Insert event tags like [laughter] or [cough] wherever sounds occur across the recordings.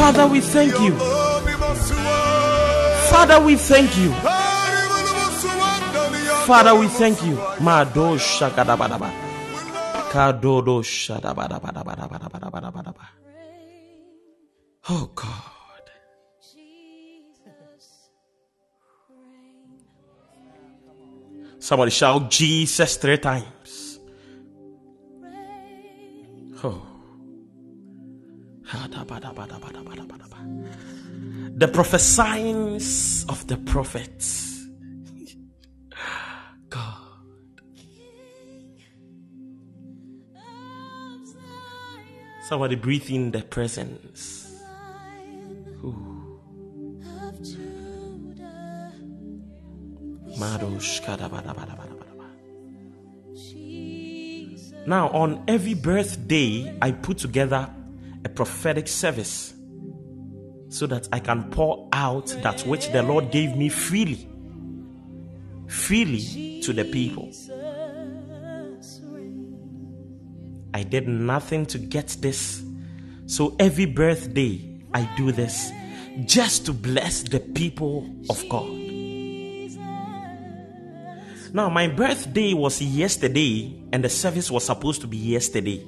Father, we thank you. Father, we thank you. Father, we thank you. Mado shakadabadaba. Kadodo shadabadabadabadabadabadabadaba. Oh God. Somebody shout Jesus three times. The prophesyings of the prophets. God. Somebody breathe in the presence. Ooh. Now, on every birthday, I put together a prophetic service so that I can pour out that which the Lord gave me freely, freely to the people. I did nothing to get this. So every birthday, I do this just to bless the people of God. Now, my birthday was yesterday, and the service was supposed to be yesterday.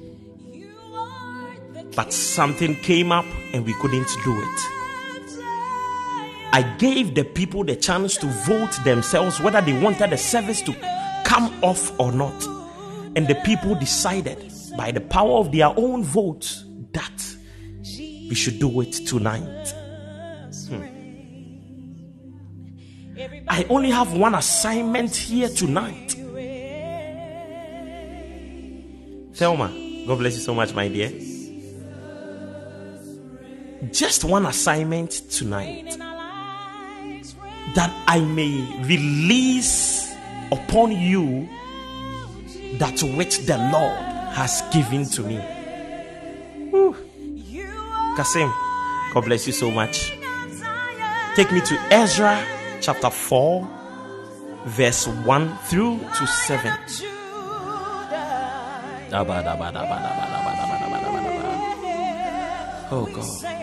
But something came up, and we couldn't do it. I gave the people the chance to vote themselves whether they wanted the service to come off or not. And the people decided by the power of their own vote that we should do it tonight. Hmm. I only have one assignment here tonight. Thelma, God bless you so much, my dear. Just one assignment tonight that I may release upon you that which the Lord has given to me. Whew. Kasim, God bless you so much. Take me to Ezra chapter 4, verse 1 through to 7. Oh God.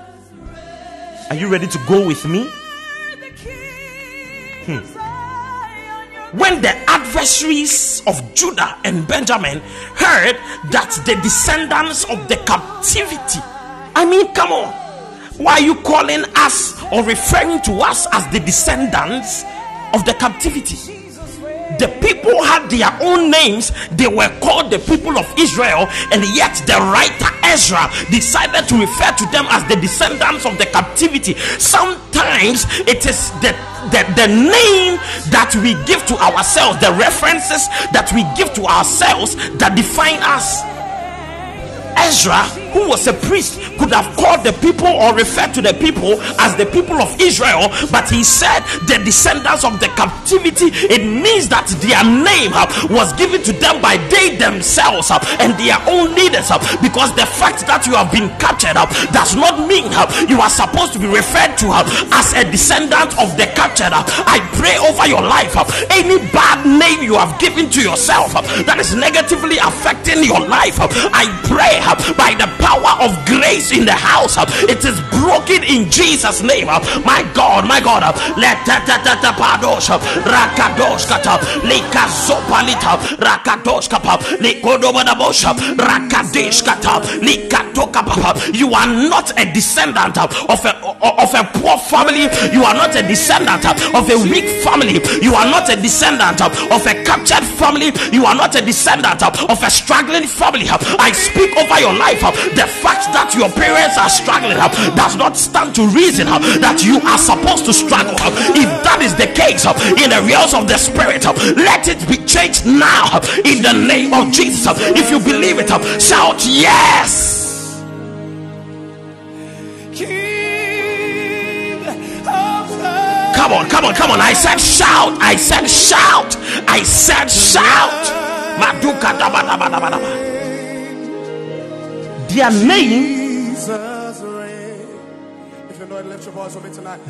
Are you ready to go with me? Hmm. When the adversaries of Judah and Benjamin heard that the descendants of the captivity, I mean, come on. Why are you calling us or referring to us as the descendants of the captivity? The people had their own names, they were called the people of Israel, and yet the writer Ezra decided to refer to them as the descendants of the captivity. Sometimes it is the the, the name that we give to ourselves, the references that we give to ourselves that define us. Ezra, who was a priest, could have called the people or referred to the people as the people of Israel, but he said the descendants of the captivity. It means that their name uh, was given to them by they themselves uh, and their own leaders. uh, Because the fact that you have been captured uh, does not mean uh, you are supposed to be referred to uh, as a descendant of the captured. I pray over your life. Any bad name you have given to yourself that is negatively affecting your life, I pray by the power of grace in the house, it is broken in Jesus' name. My God, my God, let padosh, rakadosh kata, likazopalita, rakadosh kapa, likodobadabosh, rakadesh kata, likatokapa. You are not a descendant of a of a poor family. You are not a descendant of a weak family. You are not a descendant of a captured family. You are not a descendant of a struggling family. I speak over your life the fact that your parents are struggling uh, does not stand to reason uh, that you are supposed to struggle. Uh, if that is the case in the realms of the spirit, let it be changed now in the name of Jesus. If you believe it, shout yes. Come on, come on, come on. I said shout. I said shout. I said shout. Maduka daba daba daba daba. Their name,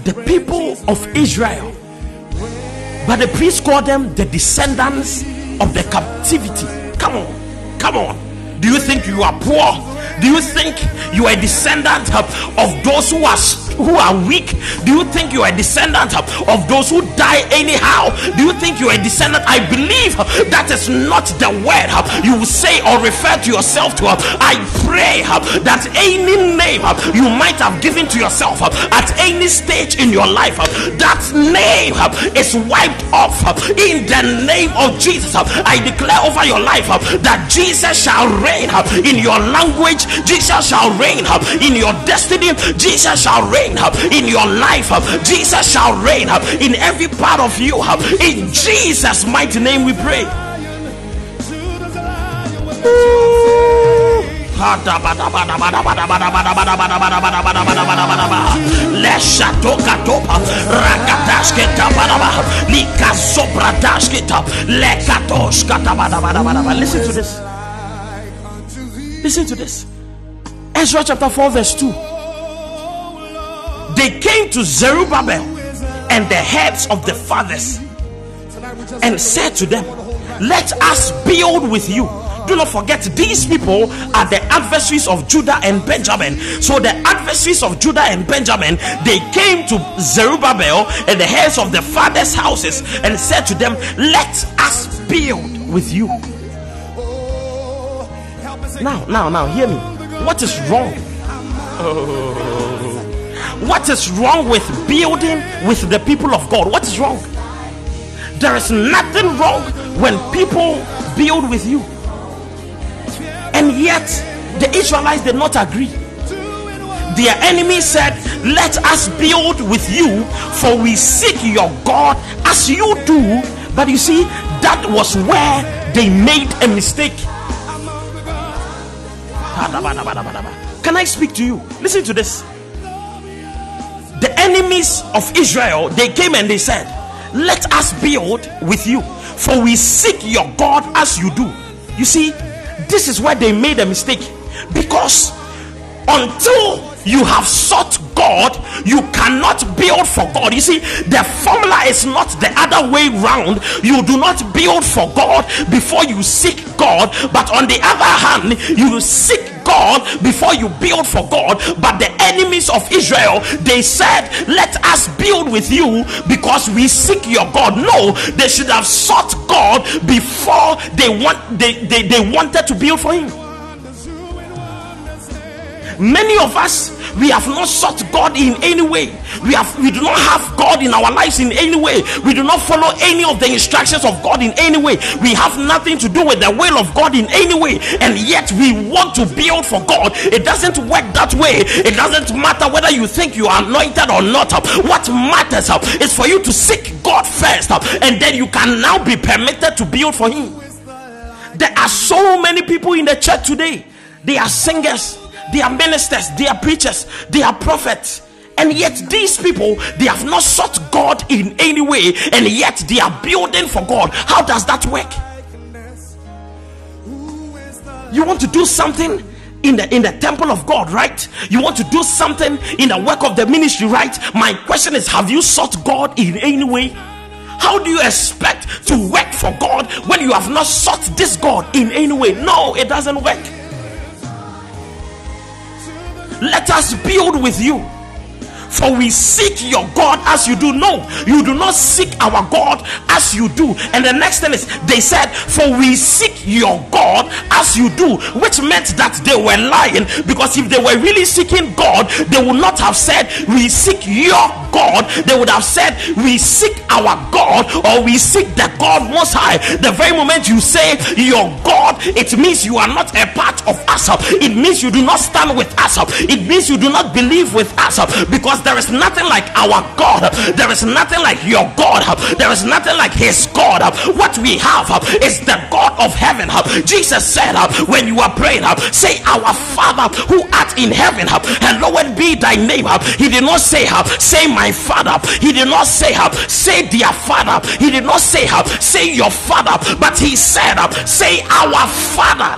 the people of Israel, but the priest called them the descendants of the captivity. Come on, come on. Do you think you are poor? Do you think you are a descendant of those who are who are weak? Do you think you are a descendant of those who die anyhow? Do you think you are a descendant? I believe that is not the word you say or refer to yourself to. I pray that any name you might have given to yourself at any stage in your life, that name is wiped off in the name of Jesus. I declare over your life that Jesus shall reign in your language, Jesus shall reign in your destiny, Jesus shall reign reign in your life. Uh, Jesus shall reign in every part of you. Uh, in Jesus' mighty name we pray. Listen to this. Listen to this. Ezra chapter 4, verse 2 they came to Zerubbabel and the heads of the fathers and said to them, Let us build with you. Do not forget, these people are the adversaries of Judah and Benjamin. So, the adversaries of Judah and Benjamin they came to Zerubbabel and the heads of the fathers' houses and said to them, Let us build with you. Now, now, now, hear me. What is wrong? Oh what is wrong with building with the people of God? What is wrong? There is nothing wrong when people build with you. And yet, the Israelites did not agree. Their enemy said, Let us build with you, for we seek your God as you do. But you see, that was where they made a mistake. Can I speak to you? Listen to this the enemies of Israel they came and they said, Let us build with you, for we seek your God as you do. You see, this is where they made a mistake because until you have sought God, you cannot build for God. You see, the formula is not the other way round. You do not build for God before you seek God, but on the other hand, you seek God before you build for God. But the enemies of Israel they said, Let us build with you because we seek your God. No, they should have sought God before they want they, they, they wanted to build for him. Many of us we have not sought God in any way. We have we do not have God in our lives in any way. We do not follow any of the instructions of God in any way. We have nothing to do with the will of God in any way, and yet we want to build for God. It doesn't work that way. It doesn't matter whether you think you are anointed or not. What matters uh, is for you to seek God first, uh, and then you can now be permitted to build for Him. There are so many people in the church today. They are singers they are ministers, they are preachers, they are prophets. And yet, these people they have not sought God in any way, and yet they are building for God. How does that work? You want to do something in the in the temple of God, right? You want to do something in the work of the ministry, right? My question is: Have you sought God in any way? How do you expect to work for God when you have not sought this God in any way? No, it doesn't work. Let us build with you. For we seek your God as you do. No, you do not seek our God as you do. And the next thing is, they said, For we seek your God as you do, which meant that they were lying because if they were really seeking God, they would not have said, We seek your God. They would have said, We seek our God or we seek the God most high. The very moment you say your God, it means you are not a part of us. It means you do not stand with us. It means you do not believe with us because because there is nothing like our God. There is nothing like your God. There is nothing like his God. What we have is the God of heaven. Jesus said, when you are praying, say, Our Father who art in heaven, hallowed be thy name. He did not say, Say, My Father. He did not say, Say, Dear Father. He did not say, Say, Your Father. But he said, Say, Our Father.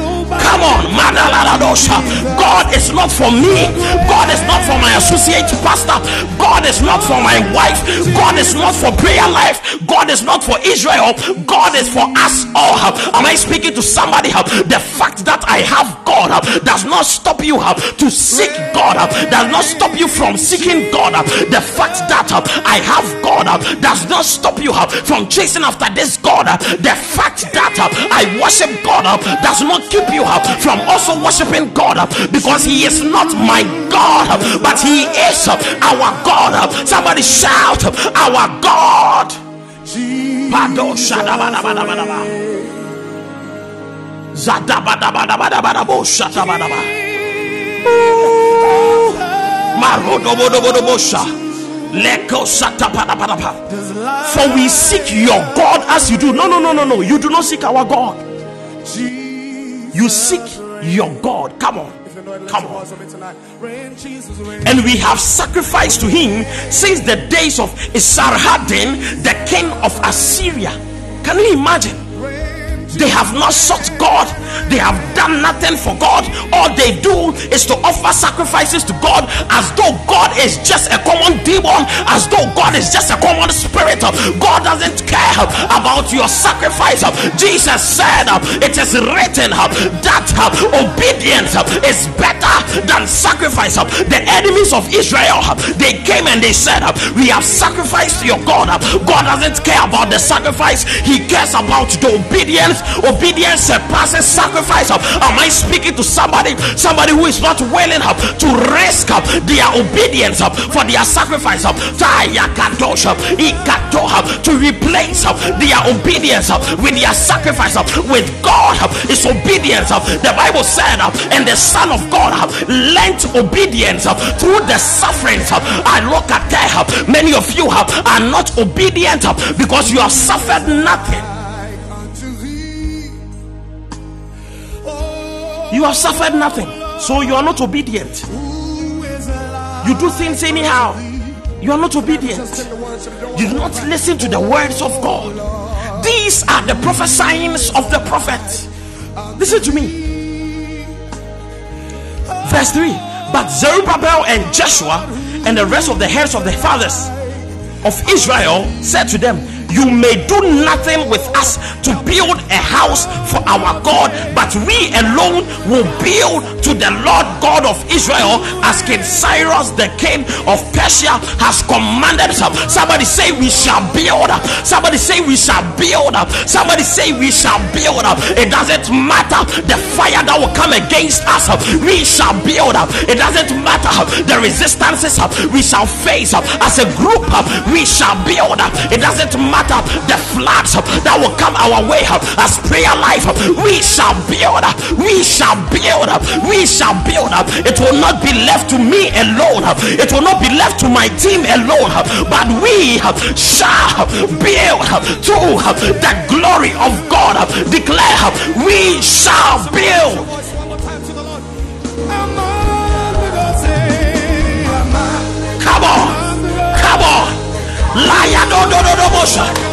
Come on, God is not for me. God is not for my associate pastor. God is not for my wife. God is not for prayer life. God is not for Israel. God is for us all. Am I speaking to somebody? The fact that I have God does not stop you to seek God. Does not stop you from seeking God. The fact that I have God does not stop you from chasing after this God. The fact that I worship God does not keep you from also worshiping God uh, because He is not my God, uh, but He is uh, our God. Somebody shout, Our God. For we seek your God as you do. No, no, no, no, no. You do not seek our God. You seek your God. Come on. Come on. And we have sacrificed to him since the days of Esarhaddon, the king of Assyria. Can you imagine? They have not sought God. They have done nothing for God. All they do is to offer sacrifices to God as though God is just a common demon, as though God is just a common spirit. God doesn't care about your sacrifice. Jesus said, It is written that obedience is better than sacrifice. The enemies of Israel they came and they said, We have sacrificed your God. God doesn't care about the sacrifice, He cares about the obedience obedience surpasses sacrifice. Am I speaking to somebody? Somebody who is not willing up to risk up their obedience up for their sacrifice up. to replace up their obedience up with their sacrifice up with God up. is obedience. up. The Bible said, up, and the Son of God up lent obedience up through the sufferings. up. I look at that. Many of you up are not obedient up because you have suffered nothing. You have suffered nothing, so you are not obedient. You do things anyhow. You are not obedient. You do not listen to the words of God. These are the prophesyings of the prophet. Listen to me. Verse 3 But Zerubbabel and Joshua and the rest of the heads of the fathers of Israel said to them, you may do nothing with us to build a house for our God, but we alone will build to the Lord God of Israel as King Cyrus, the king of Persia, has commanded. Somebody say, We shall build. Up. Somebody say, We shall build. Up. Somebody say, We shall build. Up. It doesn't matter the fire that will come against us, we shall build. Up. It doesn't matter the resistances we shall face as a group, we shall build. It doesn't matter matter the floods that will come our way as prayer life we shall build. Up, we shall build. Up, we shall build. Up. it will not be left to me alone. It will not be left to my team alone. But we shall build to the glory of God. Declare we shall build Laya no, no, no, do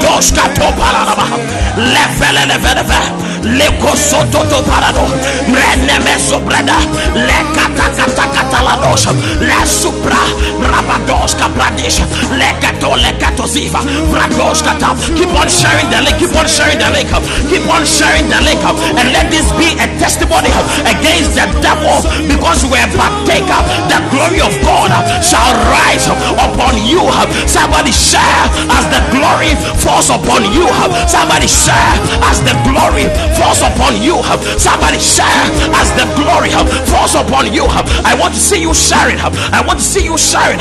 bosha. Parados kato paraba. Levele levele Leko soto to parado. Mrene meso brada. Le kata. Le supra rabados kapradisha. Le kato le kato ziva. Brados kata. Keep on sharing the link. Keep on sharing the link. Keep on sharing the link. And let this be a testimony against the devil because we're partaker. The glory of God shall rise upon you. Somebody share as the glory falls upon you. Have somebody share as the glory falls upon you. Have somebody share as the glory Have falls upon you. Have. I want to see you sharing. Have I want to see you sharing.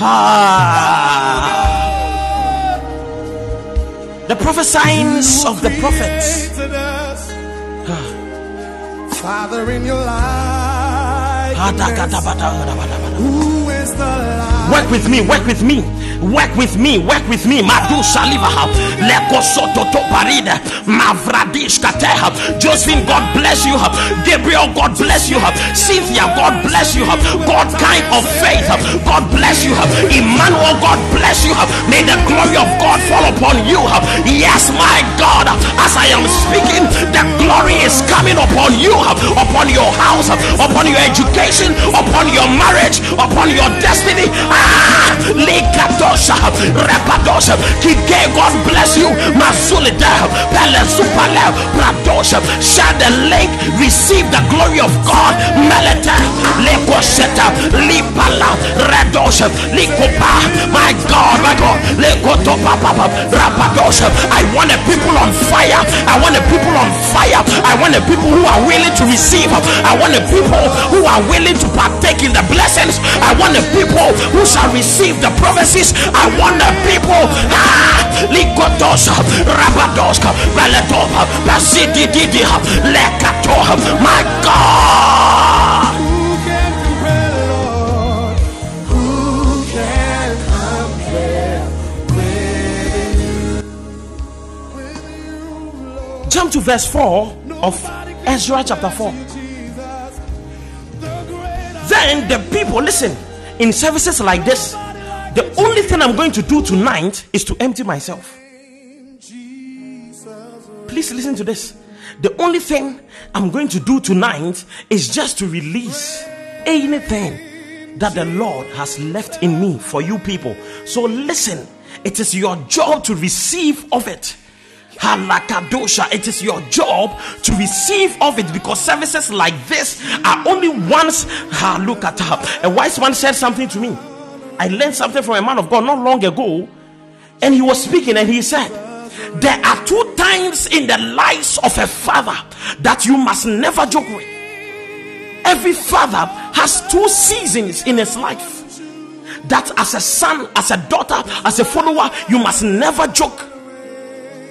Ah. The prophesyings of the prophets. Father in your life. Work with me, work with me. Work with me, work with me. Madu Salivaha, Leko Soto Parida, Mavradish Kateha. Josephine, God bless you. Gabriel, God bless you. Cynthia, God bless you. God kind of faith, God bless you. Emmanuel, God bless you. May the glory of God fall upon you. Yes, my God, as I am speaking, the glory is coming upon you, upon your house, upon your education, upon your marriage, upon your destiny. Ah, Likatosha, Rapadosha, Kike, God bless you. Masulida, Pelesupale, Pradosha, share the link, receive the glory of God. Meleta, Lekoseta, Lipala, Radosha, Likopa, my God, my God, Lekotopa, Rapadosha. I want a people on fire. I want a people on fire. I want a people who are willing to receive. I want a people who are willing to partake in the blessings. I want a people who shall receive the prophecies. I want the people. Ah, Likotosa, Rabadoska, Baletopa, Basididiha, Lekatoha. My God. Who can compare, Lord? Who can compare with you? With you, Lord. Jump to verse 4 of Ezra chapter 4. Jesus, the great Then the people, listen, in services like this, the only thing I'm going to do tonight is to empty myself. Please listen to this. The only thing I'm going to do tonight is just to release anything that the Lord has left in me for you people. So listen, it is your job to receive of it. Halakadosha, it is your job to receive of it because services like this are only once. Look at her. A wise man said something to me. I learned something from a man of God not long ago, and he was speaking and he said, There are two times in the lives of a father that you must never joke with. Every father has two seasons in his life. That as a son, as a daughter, as a follower, you must never joke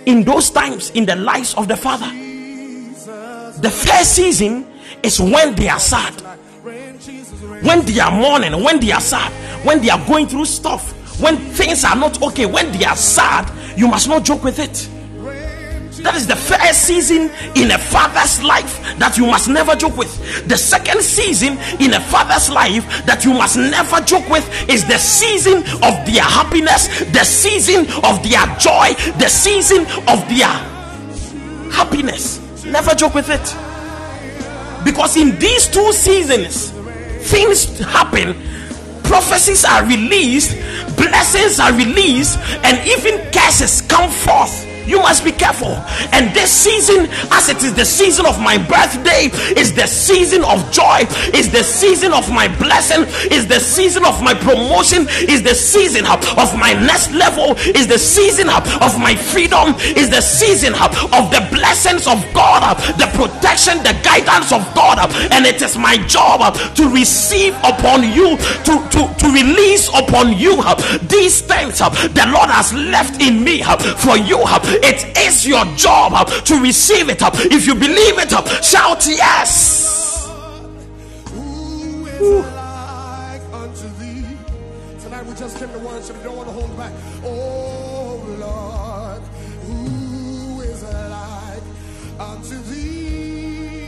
in those times in the lives of the father. The first season is when they are sad, when they are mourning, when they are sad, when they are going through stuff, when things are not okay, when they are sad, you must not joke with it. That is the first season in a father's life that you must never joke with. The second season in a father's life that you must never joke with is the season of their happiness, the season of their joy, the season of their happiness. Never joke with it. Because in these two seasons, things happen, prophecies are released, blessings are released, and even curses come forth. You must be careful. And this season, as it is the season of my birthday, is the season of joy, is the season of my blessing, is the season of my promotion, is the season of my next level, is the season of my freedom, is the season of the blessings of God, the protection, the guidance of God. And it is my job to receive upon you, to, to, to release upon you these things the Lord has left in me for you. It is your job uh, to receive it. Up if you believe it, up. shout yes. Who is like unto thee? Tonight we just came to worship. We don't want to hold back. Oh Lord, who is like unto thee?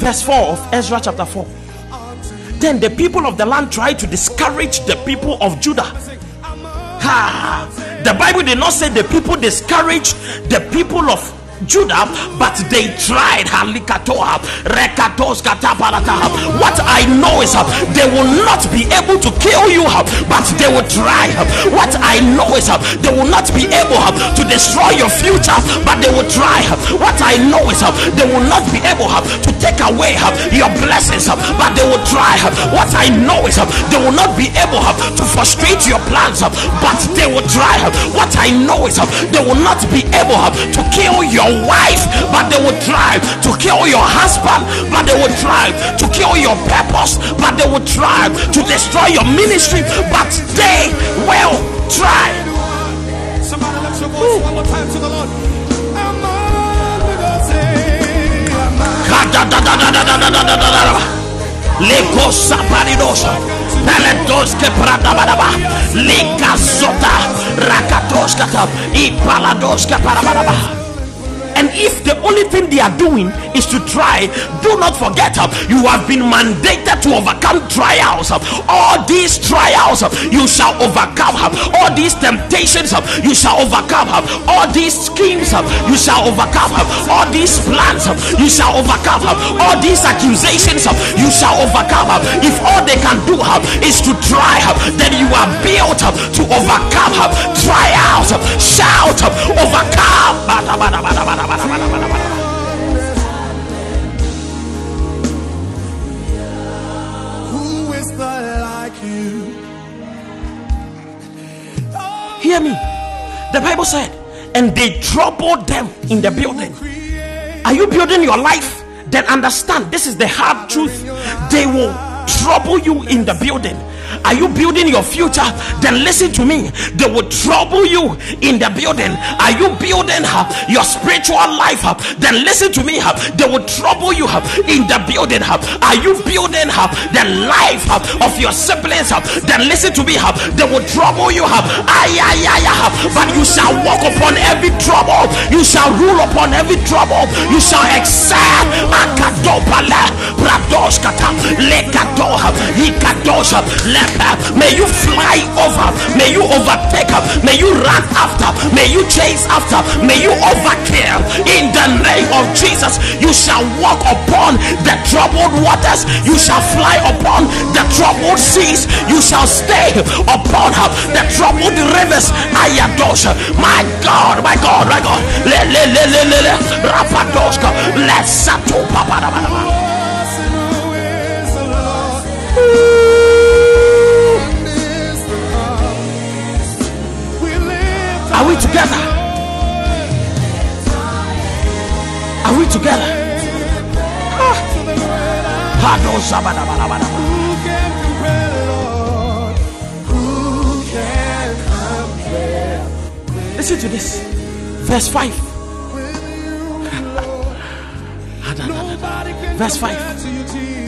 Verse 4 of Ezra chapter 4. Then the people of the land tried to discourage the people of Judah. Ha! The Bible did not say the people discouraged the people of Judah, but they tried. Halikatoa, rekatos kataparata. What I know is uh, they will not be able to kill you, uh, but they will try. What I know is uh, they will not be able uh, to destroy your future, but they will try. What I know is uh, they will not be able uh, to take away uh, your blessings, uh, but they will try. What I know is uh, they will not be able uh, to frustrate your plans, uh, but they will try. What I know is uh, they will not be able uh, to kill your wife, but they will try to kill your husband, but they will try to kill your purpose, but they will try to destroy your ministry, but they will try. Somebody lift your voice one more time to the Lord. Lekosa paridosa. And if the only thing they are doing is to try, do not forget uh, you have been mandated to overcome trials. uh, All these trials uh, you shall overcome. Uh, all these temptations uh, you shall overcome. Uh, all these schemes you shall overcome. All these plans you shall overcome. All these accusations you shall overcome. If all they can do is to try, then you are built to overcome trials. Shout, overcome. Hear me. The Bible said, and they troubled them in the building. Are you building your life? Then understand this is the hard truth. They will trouble you in the building. Are you building your future? Then listen to me. They will trouble you in the building. Are you building your spiritual life? Then listen to me. They will trouble you in the building. Are you building the life of your siblings? Then listen to me. They will trouble you. Ay, ay, ay, But you shall walk upon every trouble. You shall rule upon every trouble. You shall excel. Lekadoha, ikadosha, lepa. May you fly over. May you overtake. May you run after. May you chase after. May you overkill. In the name of Jesus, you shall walk upon the troubled waters. You shall fly upon the troubled seas. You shall stay upon the troubled rivers. Ayadosha. My God, my God, my God. Le le le le le le. Rapadoska. Let's sato are we together? Are we together? Ah. Listen to this. Verse 5. [laughs] Ah, Verse 5.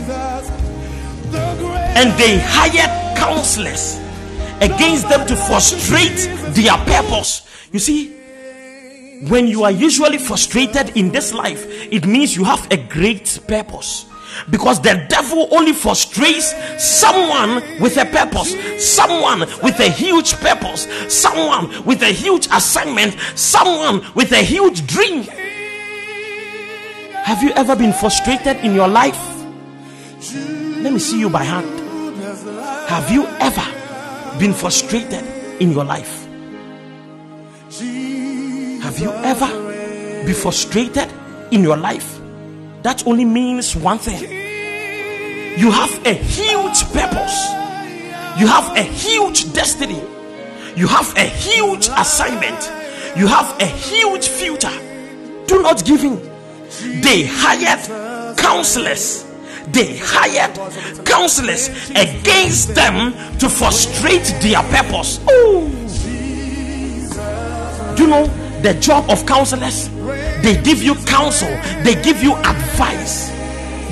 And they hired counselors against them to frustrate their purpose. You see, when you are usually frustrated in this life, it means you have a great purpose. Because the devil only frustrates someone with a purpose, someone with a huge purpose, someone with a huge assignment, someone with a huge dream. Have you ever been frustrated in your life? Let me see you by hand. Have you ever been frustrated in your life? Have you ever been frustrated in your life? That only means one thing. You have a huge purpose. You have a huge destiny. You have a huge assignment. You have a huge future. Do not give in. They hired counselors. They hired counselors against them to frustrate their purpose. Do you know the job of counselors? They give you counsel, they give you advice.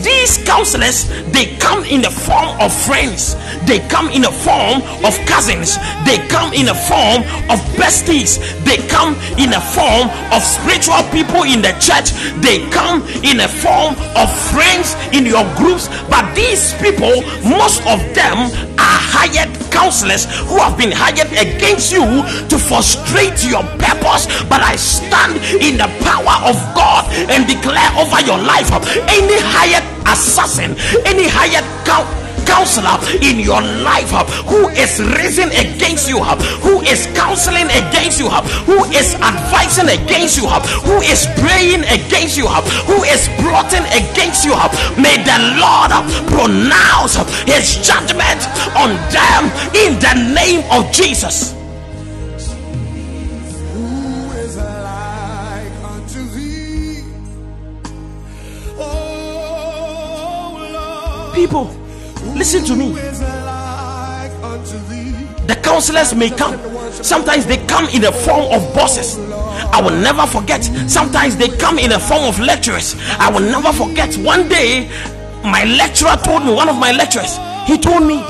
These counselors they come in the form of friends, they come in the form of cousins, they come in the form of besties, they come in the form of spiritual people in the church, they come in a form of friends in your groups. But these people, most of them are hired counselors who have been hired against you to frustrate your purpose. But I stand in the power of God and declare over your life any hired assassin, any hired coun- counselor in your life uh, who is raising against you, uh, who is counseling against you, uh, who is advising against you, who is praying against you, who is plotting against you. May the Lord pronounce his judgment on them in the name of Jesus. People listen to me. The counselors may come. Sometimes they come in the form of bosses. I will never forget. Sometimes they come in the form of lecturers. I will never forget. One day, my lecturer told me, one of my lecturers, he told me,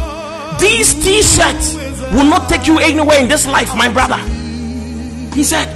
these t-shirts will not take you anywhere in this life, my brother. He said,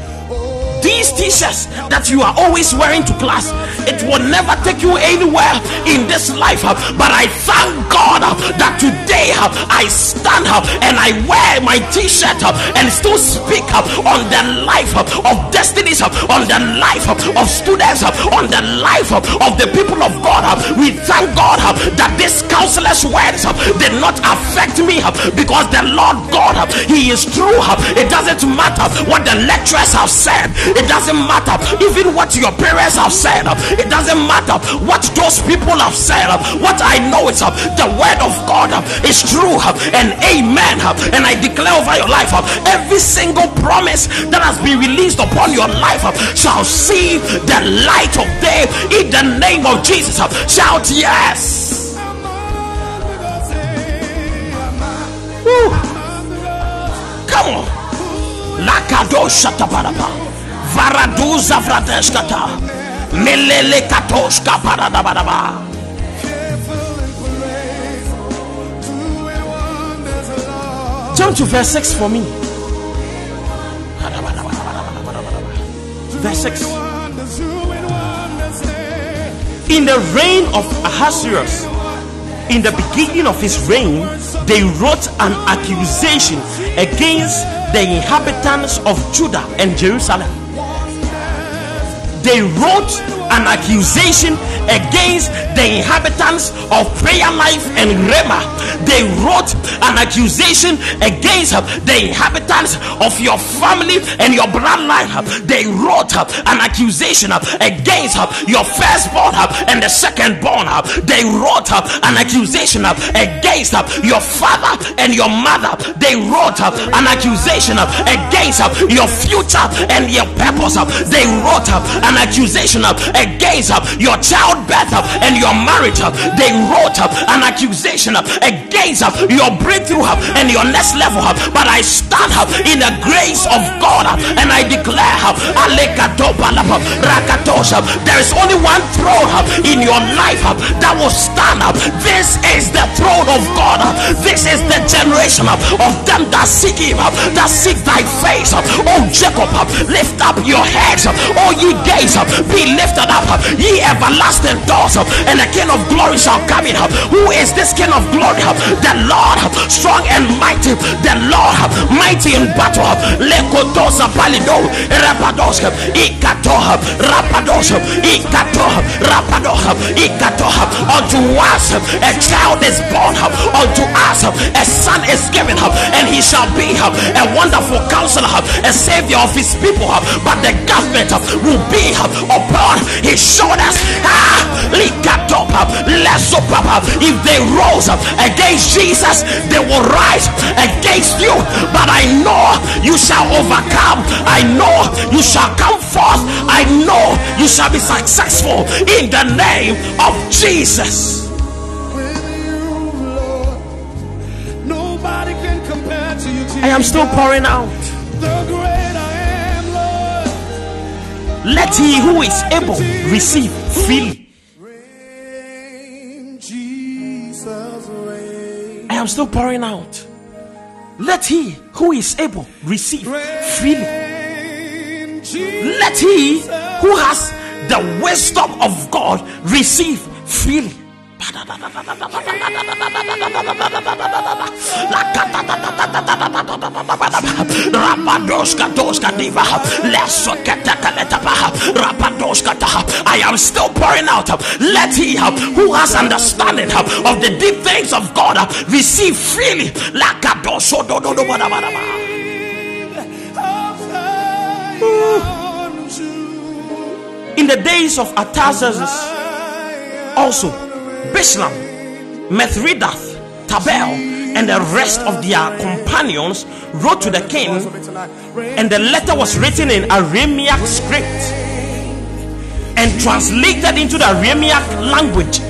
these t-shirts that you are always wearing to class it will never take you anywhere in this life. But i thank god that today i stand up and i wear my t-shirt and still speak up on the life of destinies on the life of students on the life of the people of god. We thank god that this counselor's words did not affect me because the lord god he is true. It doesn't matter what the lecturers have said it doesn't matter even what your parents have said. It doesn't matter what those people have said. What I know is uh, the word of God uh, is true uh, and amen. And I declare over your life every single promise that has been released upon your life shall see the light of day in the name of Jesus. Shout yes. Woo. Come on. Lakado shatabaraba. Varaduza vradeskata. Melele katoshka paradabadaba. Jump to verse 6 for me. Verse 6. In the reign of Ahasuerus, in the beginning of his reign, they wrote an accusation against the inhabitants of Judah and Jerusalem. They wrote an accusation against the inhabitants of prayer life and Rema. They wrote an accusation against the inhabitants of your family and your bloodline. They wrote an accusation against your firstborn and the secondborn. They wrote an accusation against your father and your mother. They wrote an accusation against your future and your purpose. They wrote an accusation against your childbirth and your marriage. They wrote up an accusation against your breakthrough and your next level. But I stand up in the grace of God and I declare there is only one throne in your life that will stand up. This is the throne of God. This is the generation of them that seek Him, that seek Thy face. Oh Jacob, lift up your heads. Oh ye gates, be lifted up, ye everlasting doors, and the King of glory shall come in. Who is this King of glory? The Lord, strong and mighty. The Lord, mighty in battle. Lekotosa palido, rapados, ikato, rapados, ikato, rapados, ikato. Unto us a child is born, unto us a son is given, and he shall be a wonderful counselor, a savior of his people. But the government will be upon his shoulders. Ah, if they rose up against Jesus, they will rise against you. But I know you shall overcome. I know you shall come forth. I know you shall be successful in the name of Jesus. I am still pouring out. Let he who is able receive freely. I am still pouring out. Let he who is able receive freely. Let he who has the wisdom of God receive freely. I am still pouring out. Let he who has understanding of the deep things of God receive freely. In the days of Artaxerxes, also Bishlam, Mithridath, Tabel, and the rest of their companions wrote to the king, and the letter was written in Aramaic script and translated into the Aramaic language.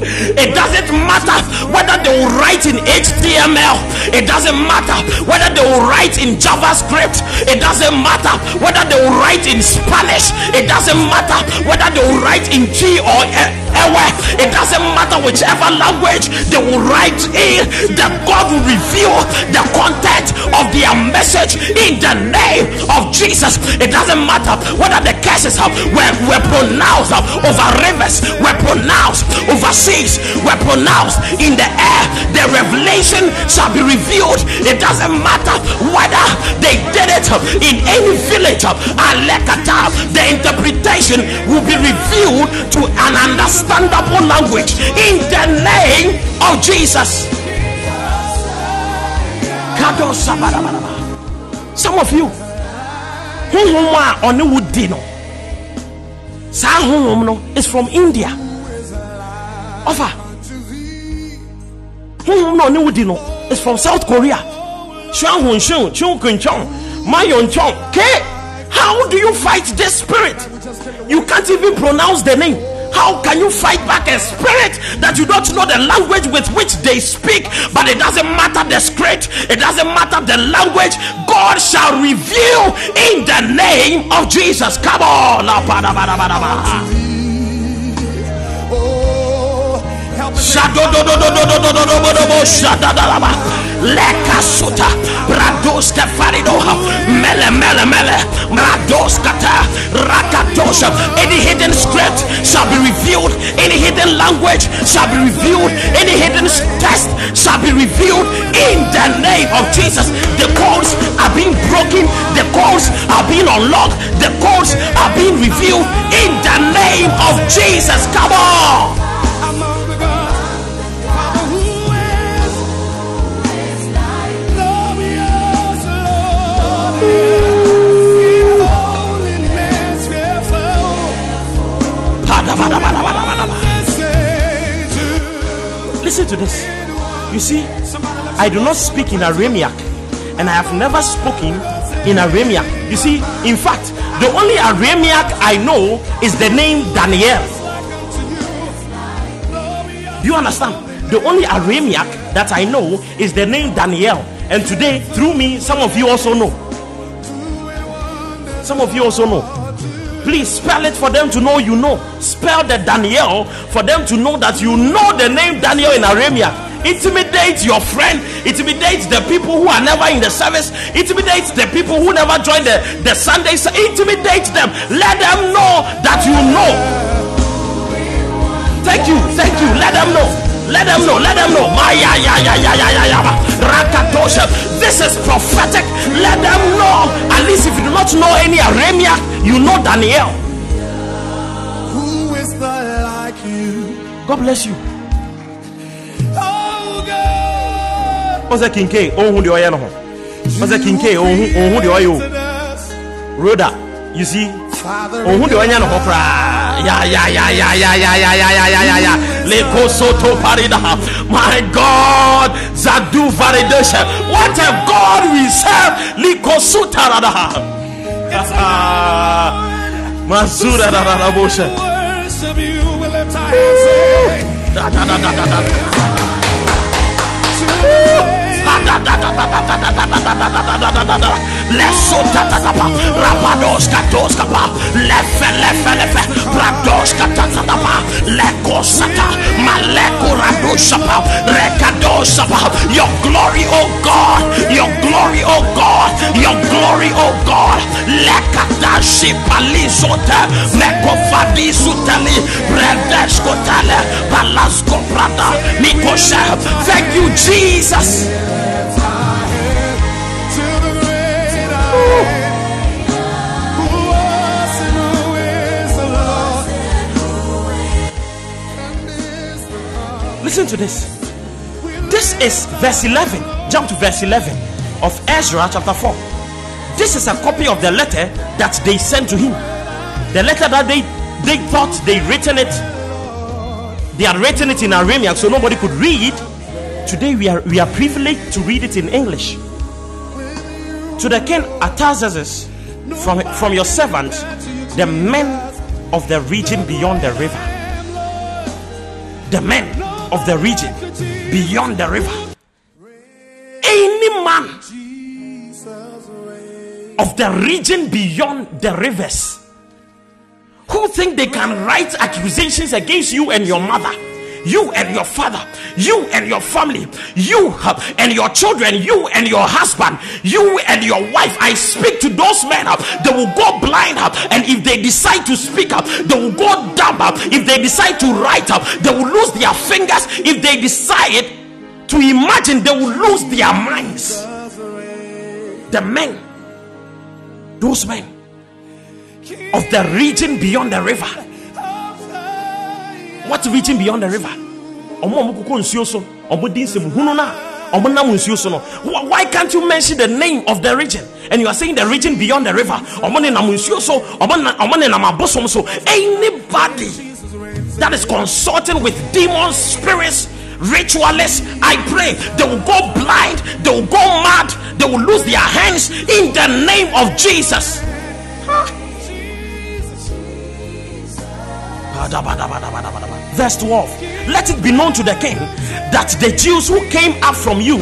It doesn't matter whether they will write in HTML. It doesn't matter whether they will write in JavaScript. It doesn't matter whether they will write in Spanish. It doesn't matter whether they will write in Ga or Ewe. It doesn't matter whichever language they will write in. That God will reveal the content of their message in the name of Jesus. It doesn't matter whether the curses uh, were, were pronounced uh, over rivers, were pronounced over seas, were pronounced in the air. The revelation shall be revealed. It doesn't matter whether they did it in any village. Of Alecata, the interpretation will be revealed to an understandable language in the name of Jesus. Some of you who a ɔne wo di no saa honhom no is from india ɔfa honhom na ɔne wo di no is from south korea hwɛ ahonhyew hwɛ nkonkyɔn mayɔnkyɔn ke how do you fight this spirit you can't even pronounce the name how can you fight back a spirit that you don't know the language with which they speak? But it doesn't matter the script, it doesn't matter the language. God shall reveal in the name of Jesus. Come on. Lekasuta Bradoska Faridoha Mele Mele Mele Bradoskata Rakatosha Any hidden script shall be revealed. Any hidden language shall be revealed. Any hidden test shall be revealed in the name of Jesus. The codes are being broken. The codes are being unlocked. The codes are being revealed in the name of Jesus. Come on Listen to this. You see, I do not speak in Aramaic, and I have never spoken in Aramaic. You see, in fact, the only Aramaic I know is the name Daniel. Do you understand? The only Aramaic that I know is the name Daniel. And today, through me, some of you also know. Some of you also know. Please spell it for them to know you know. Spell the Daniel for them to know that you know the name Daniel in Aramaic. Intimidate your friend, intimidate the people who are never in the service, intimidate the people who never join the, the Sundays, intimidate them. Let them know that you know. Thank you, thank you. Let them know. Let them know. Let them know. This is prophetic. Let them know. At least if you do not know any Aramaic, you know Daniel. Who is the like you? God bless you. Oh God. What's that king K? Oh, who the oil? What's that king K? Oh, who oh, the oil? Rhoda, you see, Oh, yeah, yeah, yeah. Leko soto parida. My God, Zadu validation. What a God we serve. Liko sutarada. Masura da da da bosha. worship you. We lift our hands and Da da da da da da. Lesotataapa, Rapadoskatoskapa, Lefe. Your glory, oh God, your glory, oh God, your glory, oh God. Lekadashi palizote, Mekofadisuteli, Bredeskotele, Palasko Prada, Mikoshe. Thank you, Jesus. Listen to this. This is verse 11. Jump to verse 11 of Ezra chapter 4. This is a copy of the letter that they sent to him. The letter that they they thought they written it. They had written it in Aramaic so nobody could read. Today we are we are privileged to read it in English. To the king Artaxerxes, from from your servant, the men of the region beyond the river. the men of the region beyond the river. Any man of the region beyond the rivers who think they can write accusations against you and your mother you and your father, you and your family, you and your children, you and your husband, you and your wife. I speak to those men up. They will go blind up, and if they decide to speak up, they will go dumb up. If they decide to write up, they will lose their fingers. If they decide to imagine, they will lose their minds. The men, those men of the region beyond the river what reaching beyond the river? Di nsɛm hunu na why can't you mention the name of the region? And you are saying the region beyond the river. Abosom so anybody that is consulting with demons spirits ritualists i pray they will go blind they will go mad they will lose their hands in the name of jesus Verse 12 Let it be known to the king that the Jews who came up from you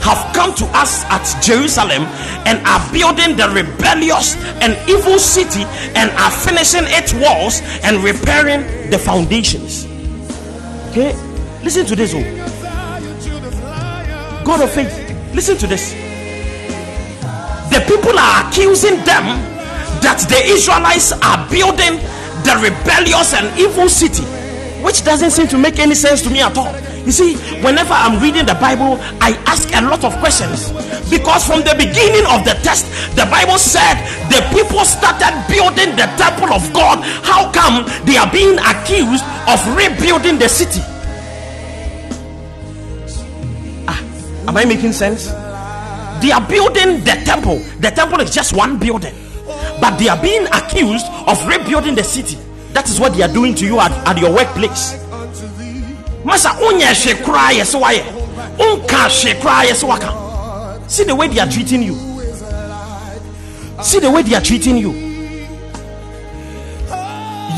have come to us at Jerusalem and are building the rebellious and evil city and are finishing its walls and repairing the foundations. Okay, listen to this. Oh. God of faith, listen to this. The people are accusing them that the Israelites are building the rebellious and evil city, which doesn't seem to make any sense to me at all. You see, whenever I'm reading the Bible, I ask a lot of questions because from the beginning of the test, the Bible said the people started building the temple of God. How come they are being accused of rebuilding the city? Ah, am I making sense? They are building the temple. The temple is just one building but they are being accused of rebuilding the city. That is what they are doing to you at, at your workplace. Masa unye she cry yes unka she cry yes waka. See the way they are treating you. See the way they are treating you.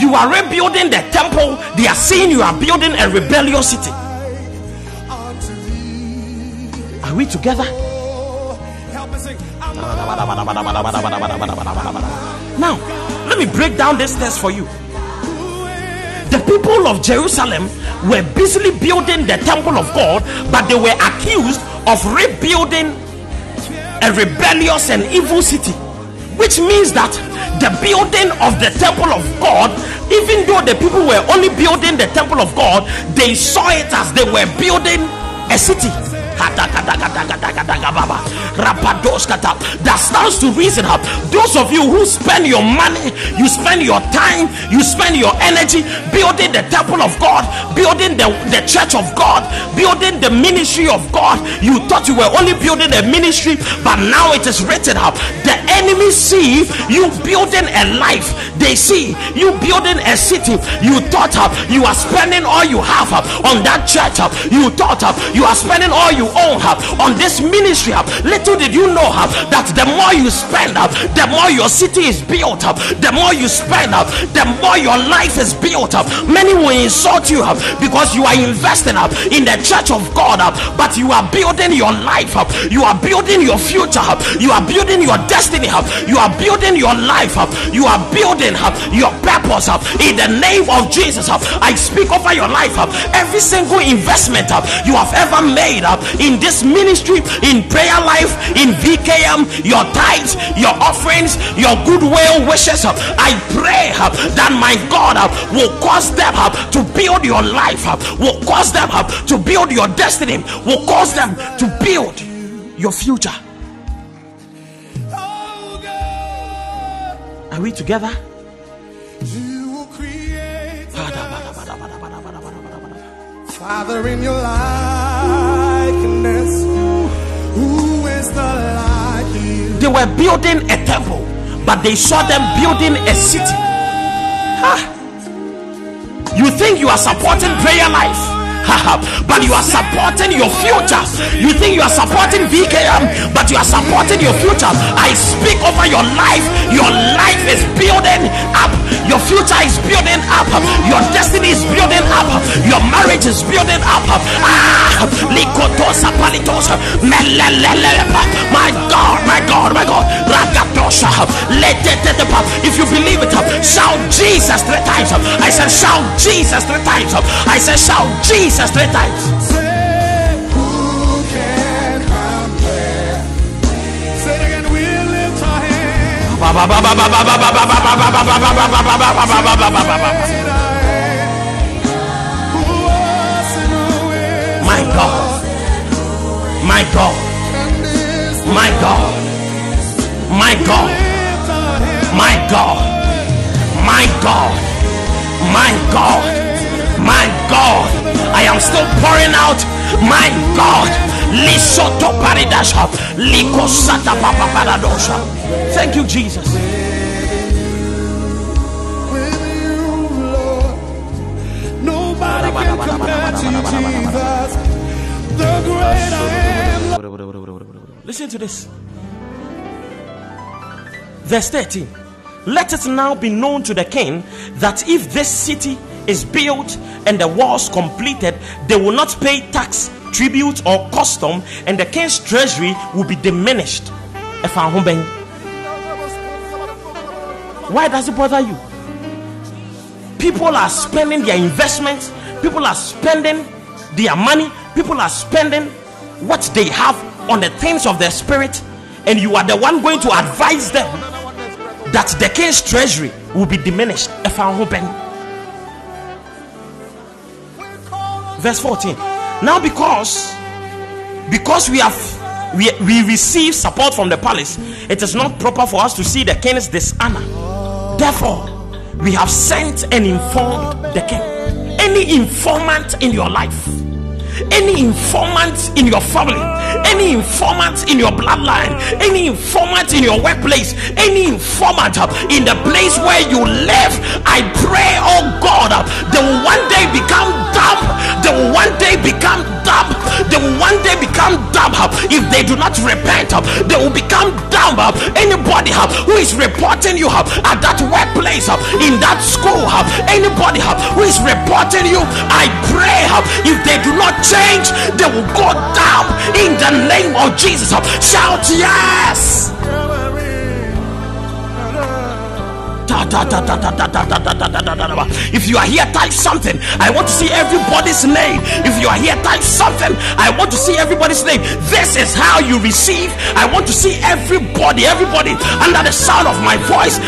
You are rebuilding the temple. They are saying you are building a rebellious city. Are we together? Now, let me break down this test for you. The people of Jerusalem were busily building the temple of God, but they were accused of rebuilding a rebellious and evil city, which means that the building of the temple of God, even though the people were only building the temple of God, they saw it as they were building a city that stands to reason up. Those of you who spend your money, you spend your time, you spend your energy building the temple of God, building the, the church of God, building the ministry of God. You thought you were only building a ministry, but now it is written up. The enemy see you building a life, they see you building a city. You thought up you are spending all you have up on that church up. You thought up you are spending all you own on this ministry. Little did you know that the more you spend up, the more your city is built up. The more you spend up, the more your life is built up. Many will insult you because you are investing up in the church of God up, but you are building your life up. You are building your future up. You are building your destiny up. You are building your life up. You are building up your purpose up in the name of Jesus up. I speak over your life up. Every single investment up you have ever made up in this ministry, in prayer life, in VKM, your tithes, your offerings, your goodwill wishes up. I pray up that my God up will cause them to build your life will cause them to build your destiny, will cause them to build your future. Are we together? Father, in your likeness, They were building a temple, but they saw them building a city. Huh? You think you are supporting prayer life? But you are supporting your future. You think you are supporting VKM, but you are supporting your future. I speak over your life. Your life is building up. Your future is building up. Your destiny is building up. Your marriage is building up. Ah. My God, my God, my God. If you believe it, shout Jesus three times. I said, shout Jesus three times. I said, shout Jesus Jesus three times. My God, my God, my God, my God, my God, my God, my God, my God. I am still pouring out. My God. Lisoto paridasha. Likosata papa paradosha. Thank you, Jesus. Listen to this. Verse 13. Let it now be known to the king that if this city is built and the walls completed, they will not pay tax, tribute, or custom, and the king's treasury will be diminished. Why does it bother you? People are spending their investments, people are spending their money, people are spending what they have on the things of their spirit, and you are the one going to advise them that the king's treasury will be diminished. Verse 14. Now, because because we have we, we receive support from the palace, it is not proper for us to see the king's dishonor. Therefore, we have sent and informed the king. Any informant in your life, any informant in your family, any informant in your bloodline, any informant in your workplace, any informant uh, in the place where you live, I pray, oh God, uh, they will one day become dumb. They will one day become dumb. They will one day become dumb uh, if they do not repent. Uh, they will become dumb. Uh, anybody uh, who is reporting you at that workplace, in that school, anybody who is reporting you, I pray if they do not change, they will go down in the name of Jesus. Shout yes. If you are here, type something. I want to see everybody's name. If you are here, type something. I want to see everybody's name. This is how you receive. I want to see everybody, everybody under the sound of my voice.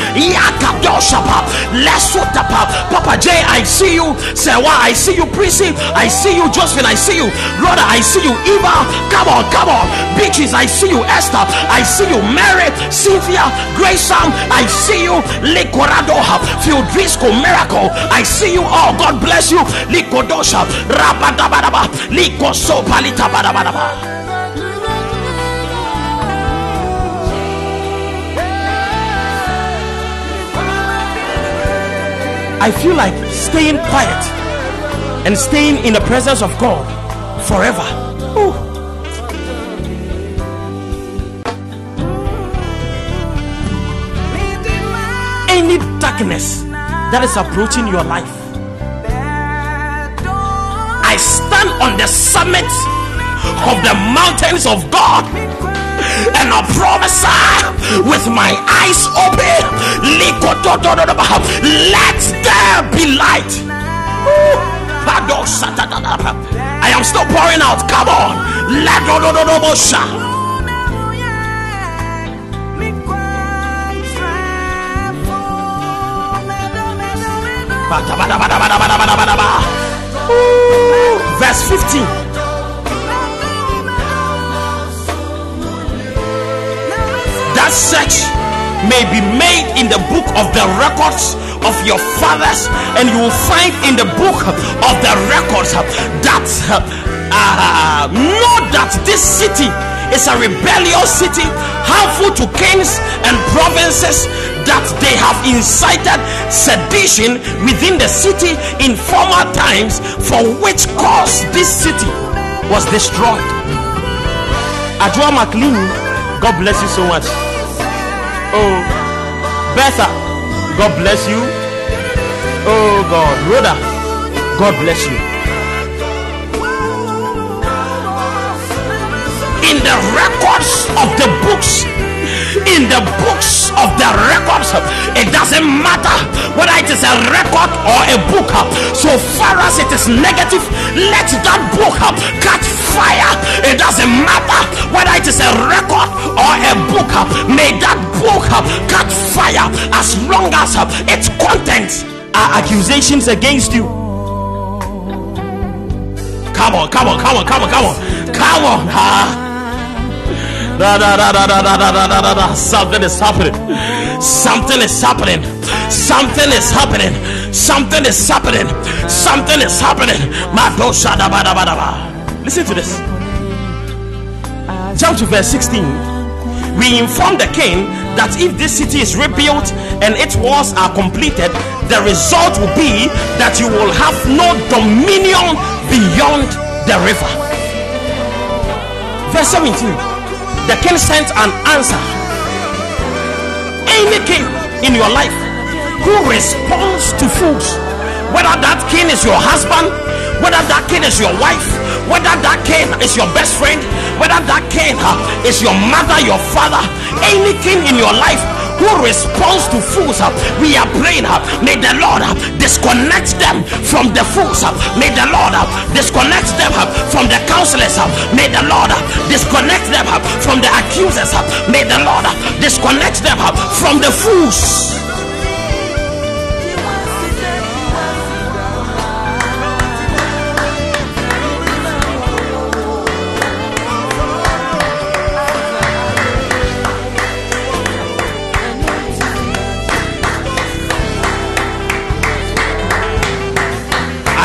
Papa J, I see you. Sewa, I see you. Prissy, I see you. Josephine, I see you. Rhoda, I see you. Eva, come on, come on. Beaches, I see you. Esther, I see you. Mary, Cynthia, Grace, I see you. Liquid. Miracle, I see you all. God bless you. Likodosha, Rabadabadaba, Likoso. I feel like staying quiet and staying in the presence of God forever. Ooh. Darkness that is approaching your life, I stand on the summit of the mountains of God and I prophesy with my eyes open. Let there be light. I am still pouring out. Come on. Verse 15. that search may be made in the book of the records of your fathers, and you will find in the book of the records that uh, know that this city is a rebellious city, harmful to kings and provinces, that they have incited sedition within the city in former times, for which cause this city was destroyed. Ajua McLean, God bless you so much. Oh, Betha, God bless you. Oh God, Rhoda, God bless you. In the records of the books in the books of the records. It doesn't matter whether it is a record or a book. So far as it is negative, let that book catch fire. It doesn't matter whether it is a record or a book. May that book catch fire as long as its contents are accusations against you. Come on, come on, come on, come on, come on, come on. Ah. Something is happening. Something is happening. Something is happening. Something is happening. Something is happening. Listen to this. Jump to verse 16. We inform the king that if this city is rebuilt and its walls are completed, the result will be that you will have no dominion beyond the river. Verse 17 the king sent an answer. Any king in your life who responds to fools, whether that king is your husband, whether that king is your wife, whether that king is your best friend, whether that king uh, is your mother, your father, any king in your life who responds to fools, uh, we are praying. Uh, may the Lord uh, disconnect them from the fools. Uh, may the Lord uh, disconnect them uh, from the counselors. May the Lord disconnect them from the accusers. May the Lord disconnect them from the fools.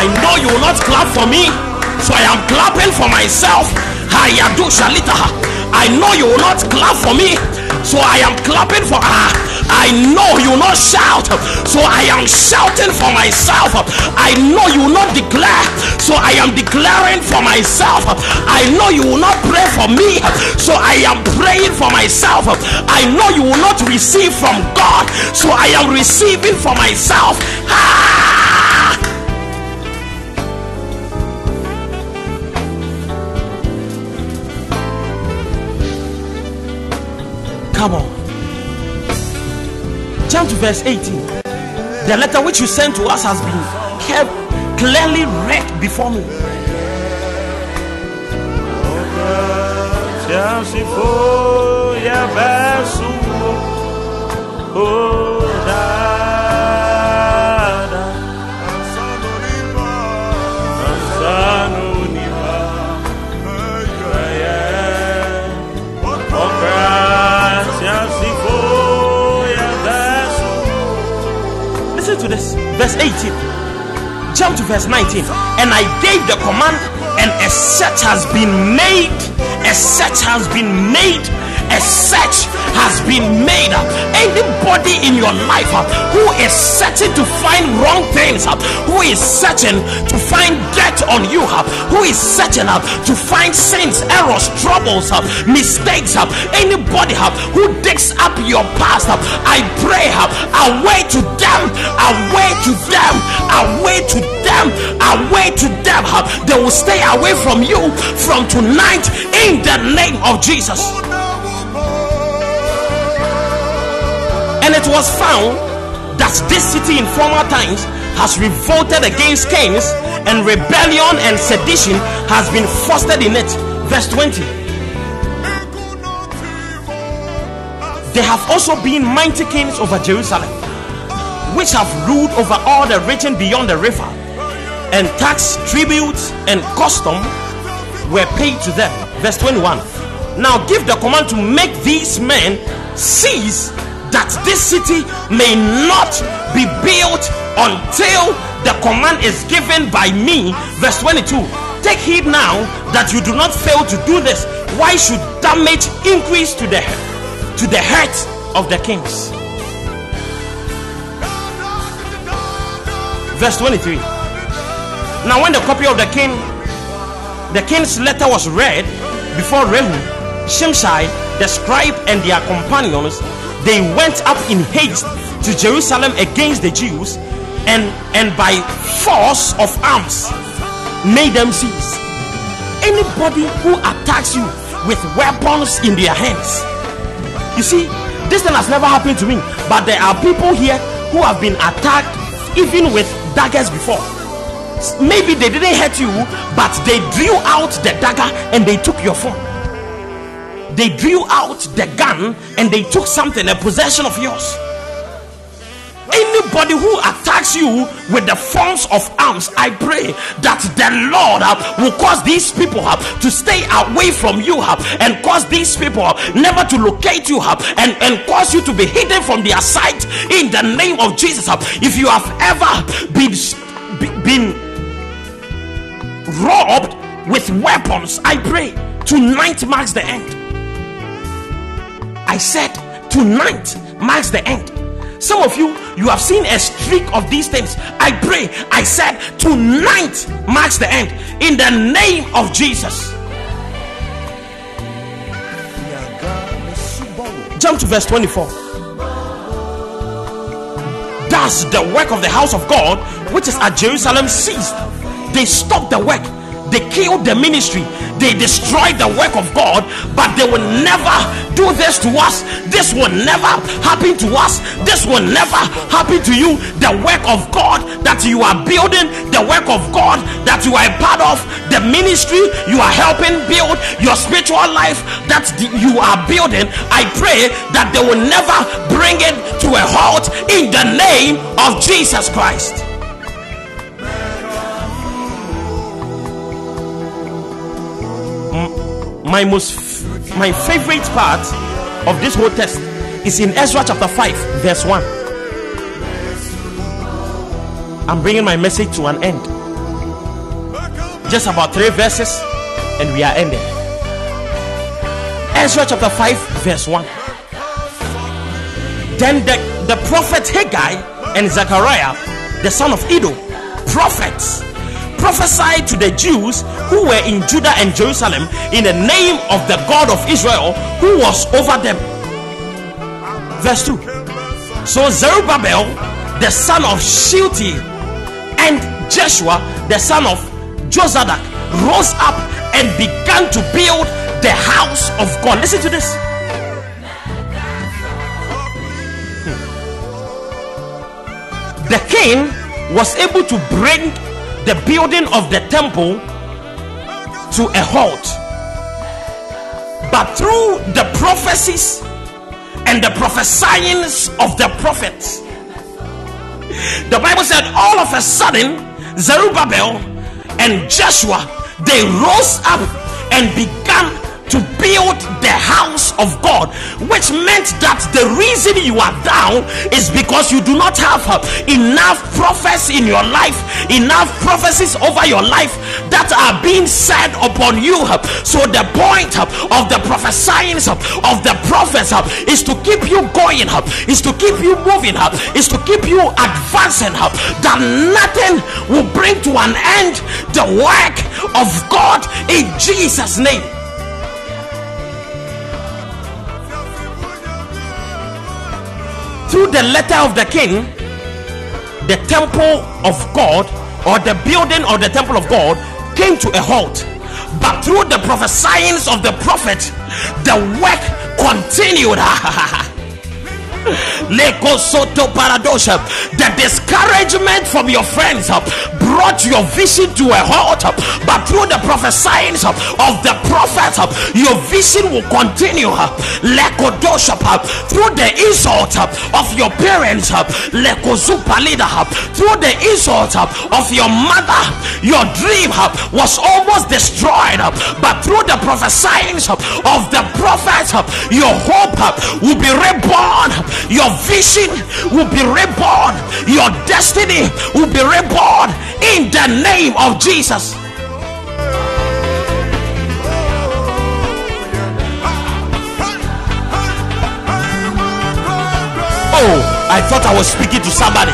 I know you will not clap for me, so I am clapping for myself. I know you will not clap for me, so I am clapping for her. I know you will not shout, so I am shouting for myself. I know you will not declare, so I am declaring for myself. I know you will not pray for me, so I am praying for myself. I know you will not receive from God, so I am receiving for myself. Ah! Come on. Jump to verse 18. The letter which you sent to us has been kept clearly read before me. Listen to this. Verse 18. Jump to verse 19. And I gave the command, and a search has been made. A search has been made a search has been made. Anybody in your life uh, who is searching to find wrong things, uh, who is searching to find debt on you, uh, who is searching uh, to find sins, errors, troubles, uh, mistakes, uh, anybody who digs up your past, I pray away to them, away to them, away to them, away to them. They will stay away from you from tonight in the name of Jesus. It was found that this city in former times has revolted against kings, and rebellion and sedition has been fostered in it. Verse 20. There have also been mighty kings over Jerusalem, which have ruled over all the region beyond the river, and tax, tributes, and custom were paid to them. Verse 21. Now give the command to make these men cease that this city may not be built until the command is given by me. Verse 22 Take heed now that you do not fail to do this. Why should damage increase to the to the hurt of the kings? Verse 23. Now, when the copy of the king, the king's letter was read before Rehu, Shimshai, the scribe, and their companions, they went up in haste to Jerusalem against the Jews, and and by force of arms made them cease. Anybody who attacks you with weapons in their hands, you see, this thing has never happened to me, but there are people here who have been attacked even with daggers before. Maybe they didn't hurt you, but they drew out the dagger and they took your phone. They drew out the gun and they took something, a possession of yours. Anybody who attacks you with the forms of arms, I pray that the Lord uh, will cause these people uh, to stay away from you uh, and cause these people never to locate you uh, and, and cause you to be hidden from their sight in the name of Jesus. uh. If you have ever been, been robbed with weapons, I pray tonight marks the end. I said tonight marks the end. Some of you, you have seen a streak of these things. I pray. I said tonight marks the end in the name of Jesus. Jump to verse 24. Thus, the work of the house of God, which is at Jerusalem, ceased. They stopped the work, they killed the ministry, they destroyed the work of God, but they will never do this to us. This will never happen to us. This will never happen to you. The work of God that you are building, the work of God that you are a part of, the ministry you are helping build, your spiritual life that you are building. I pray that they will never bring it to a halt in the name of Jesus Christ. My most my favorite part of this whole text is in Ezra chapter 5 verse 1 I'm bringing my message to an end. Just about three verses and we are ending. Ezra chapter 5 verse 1 then the, the prophet Haggai and Zechariah the son of Iddo prophets prophesied to the Jews who were in Judah and Jerusalem in the name of the God of Israel who was over them. Verse 2. So Zerubbabel, the son of Shealtiel, and Jeshua, the son of Josadak, rose up and began to build the house of God. Listen to this. Hmm. The king was able to bring the building of the temple to a halt. But through the prophecies and the prophesyings of the prophets, the Bible said all of a sudden Zerubbabel and Joshua they rose up and began to build the house of God, which meant that the reason you are down is because you do not have enough prophets in your life, enough prophecies over your life that are being said upon you. So, the point of the prophesying of the prophets is to keep you going, is to keep you moving, is to keep you advancing, that nothing will bring to an end the work of God in Jesus' name. Through the letter of the king, the temple of God or the building of the temple of God came to a halt. But through the prophesyings of the prophet, the work continued. [laughs] The discouragement from your friends uh, brought your vision to a halt, uh, but through the prophesyings uh, of the prophet, uh, your vision will continue. Uh, uh, through the insult of your parents, through the insult of your mother, your dream was almost destroyed, but through the prophesyings uh, of the prophet, your hope will be reborn your vision will be reborn your destiny will be reborn in the name of jesus oh i thought i was speaking to somebody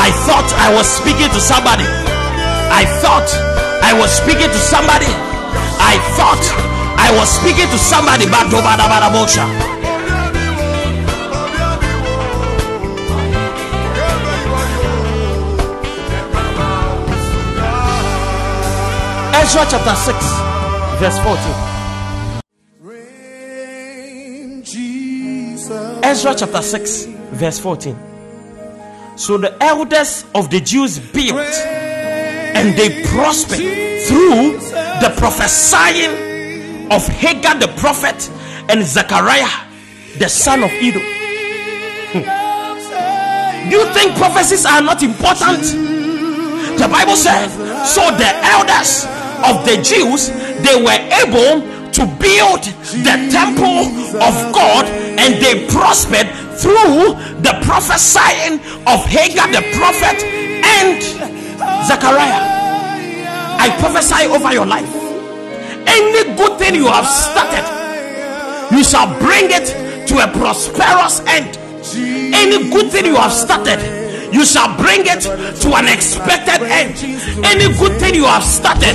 I thought I was speaking to somebody. I thought I was speaking to somebody. I thought I was speaking to somebody. But Ezra chapter 6, verse 14. Ezra chapter 6, verse 14. So the elders of the Jews built and they prospered through the prophesying of Haggai the prophet and Zechariah the son of. Hmm. Do you think prophecies are not important? The Bible says, so the elders of the Jews, they were able to build the temple of God and they prospered through the prophesying of Haggai the prophet and Zechariah. I prophesy over your life. Any good thing you have started, you shall bring it to a prosperous end. Any good thing you have started, you shall bring it to an expected end. Any good thing you have started,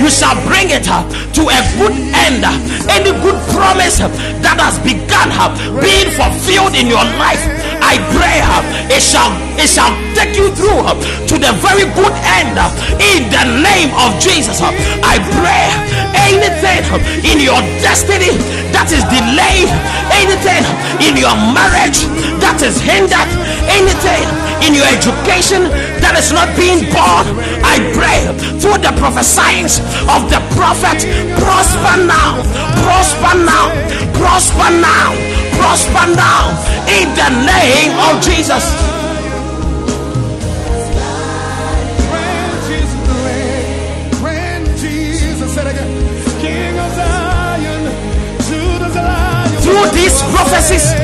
you shall bring it uh, to a good end. Any good promise that has begun uh, being fulfilled in your life, I pray uh, it shall it shall take you through to the very good end in the name of Jesus. I pray anything in your destiny that is delayed, anything in your marriage that is hindered, anything in your education that is not being born, I pray through the prophesying of the prophet, prosper now, prosper now, prosper now, prosper now, in the name of Jesus. Through these prophecies,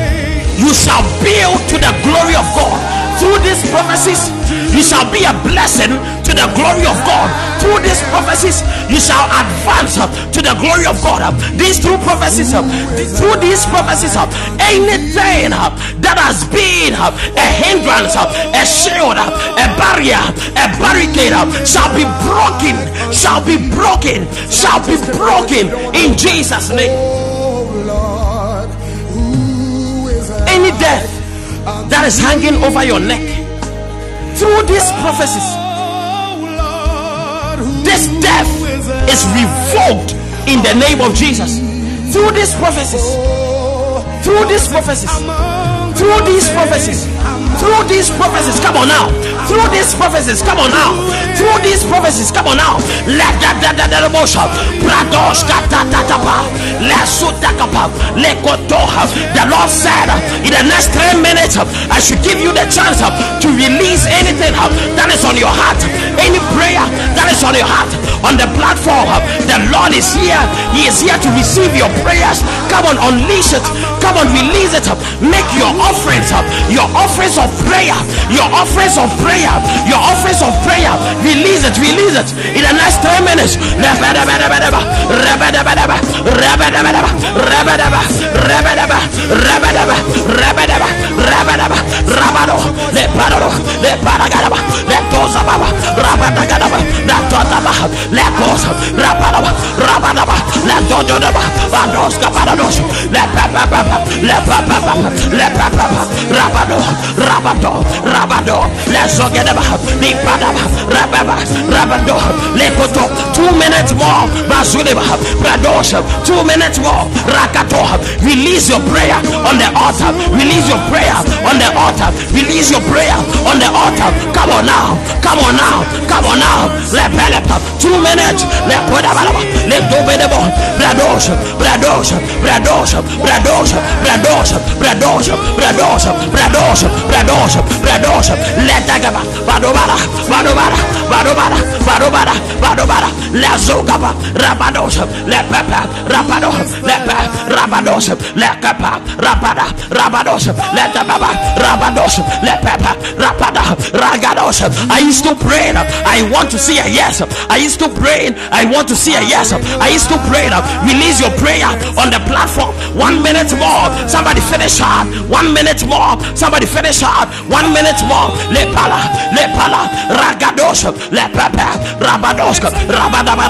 you shall build to the glory of God through these prophecies, you shall be a blessing to the glory of God. Through these prophecies, you shall advance to the glory of God. These two prophecies, through these prophecies, anything that has been a hindrance, a shield, a barrier, a barricade shall be broken, shall be broken, shall be broken in Jesus' name. Any death that is hanging over your neck through these prophecies. This death is revoked in the name of jesus. Through these prophecies through these prophecies through these prophecies through these prophecies. Come on now through these prophecies come on now. Through these prophecies come on now. Let that that that that emotion bradosh katatapa lesutakapa lekotoha the lord said in the next three minutes i should give you the chance to release anything uh, that is on your heart. Any prayer that is on your heart. On the platform uh, the lord is here. He is here to receive your prayers. Come on unleash it. Come on release it. Make your offerings up. your offerings of prayer. Your offerings of prayer prayer, your offerings of prayer, release it, release it. In the next three minutes. Let's zogedaba ni padaba rababa rabado le koto two minutes more bazuleba brados two minutes more rakato. Release your prayer on the altar. Release your prayer on the altar. Release your prayer on the altar. Come on now come on now come on now. Le pelepa two minutes. Le podabalaba le dobedebo brados brados brados brados brados brados brados brados brados brados le tagaba badobara badobara badobara badobara Rabadobara, Lazogaba, Rabados, Lepepa, Rabados, Lepe, Rabados, Lekepa, Rabada, Rabados, Letebaba, Rabados, Lepepa, Rapada, Ragados. I used to pray, I want to see a yes. I used to pray, I want to see a yes. I used to pray, release your prayer on the platform. One minute more, somebody finish hard. One minute more, somebody finish hard. One minute more, Lepala, Lepala, Ragados, Lepepa, Rabados, Rabadaba,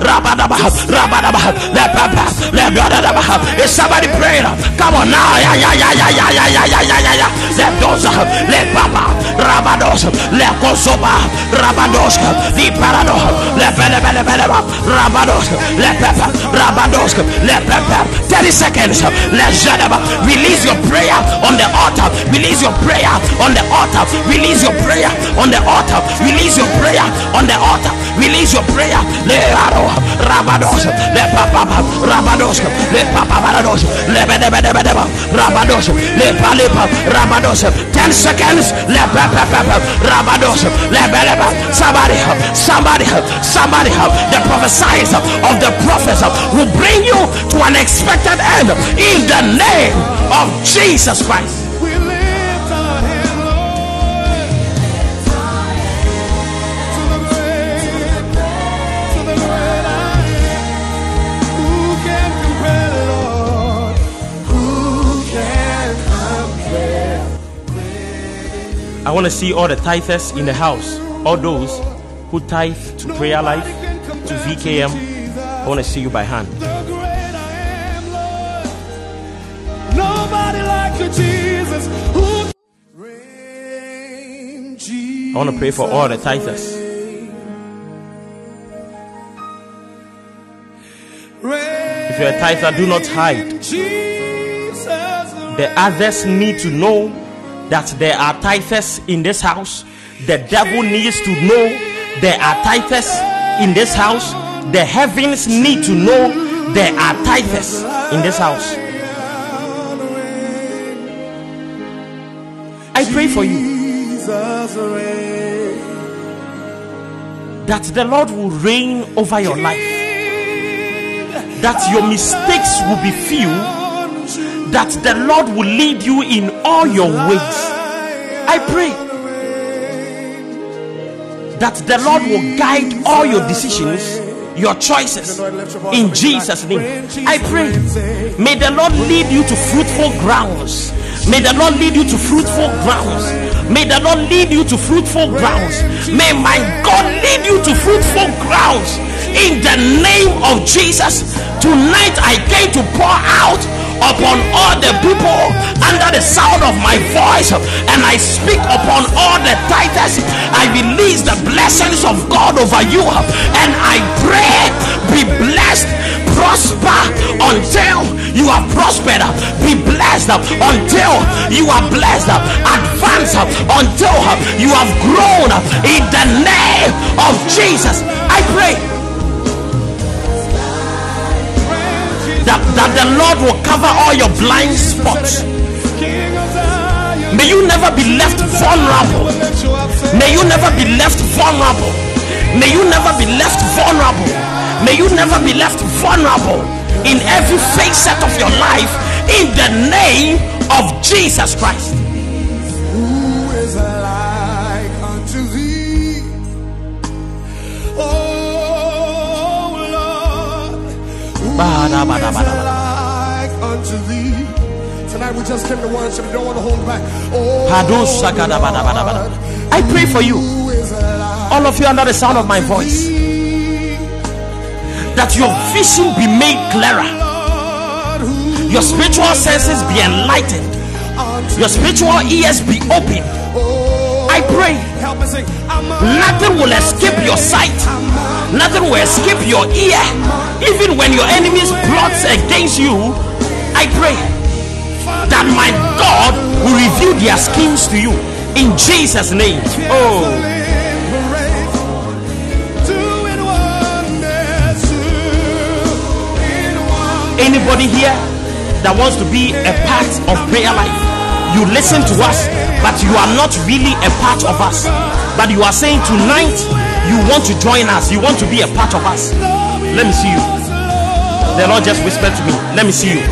Rabadaba, Rabadaba, Lepepa, Lebadaba. Is somebody praying? Come on now, yeah, yeah, yeah, yeah, yeah, yeah, yeah, yeah, yeah, yeah, yeah. Let those, let Papa, Rabados, let Kosoba, Rabados, the Parado, let Bele Bele Bele, Rabados, let Pepper, Rabados, let Pepper. 30 seconds, let Jadaba, release your prayer on the altar, release your prayer on the altar, release your prayer on the altar, release your prayer on the altar, release your prayer. Le Rabados, le Papa, Rabados, le Papa Barados, le Bede Bede Bede, Rabados, le Palipa, Rabados, 10 seconds, le Papa, Rabados, le Beleba, somebody, somebody, somebody, the prophesies of the prophets will bring you to an expected end in the name of Jesus Christ. I want to see all the tithers in the house, all those who tithe to prayer life, to VKM. I want to see you by hand. I. Nobody like Jesus. Who reign, Jesus. I want to pray for all the tithers. If you're a tither, do not hide. The others need to know that there are tithers in this house. The devil needs to know there are tithers in this house. The heavens need to know there are tithers in this house. I pray for you that the Lord will reign over your life, that your mistakes will be few, that the Lord will lead you in all your ways. I pray that the Lord will guide all your decisions, your choices in Jesus' name. I pray, may the Lord lead you to fruitful grounds. May the Lord lead you to fruitful grounds. May the Lord lead you to fruitful grounds. May my God lead you to fruitful grounds in the name of Jesus. Tonight I came to pour out upon all the people under the sound of my voice and I speak upon all the titles. I release the blessings of God over you and I pray be blessed prosper until you are prospered be blessed until you are blessed advance until you have grown in the name of Jesus I pray that, that the Lord will cover all your blind spots may you never be left vulnerable. May you never be left vulnerable. May you never be left vulnerable. May you never be left vulnerable in every facet of your life in the name of Jesus Christ. Who is like unto thee? Oh Lord, who is like unto thee? Tonight we just came to worship. We don't want to hold back. Oh Pados, sakada, bada, bada, bada. I pray for you, who is like all of you under the sound of my voice? That your vision be made clearer, your spiritual senses be enlightened, your spiritual ears be opened. oh, I pray nothing will escape your sight. Nothing will escape your ear. Even when your enemies plots against you, I pray that my God will reveal their schemes to you in Jesus' name. Oh, anybody here that wants to be a part of prayer life, you listen to us, but you are not really a part of us. But you are saying tonight You want to join us. You want to be a part of us. Let me see you. The Lord just whispered to me. Let me see you.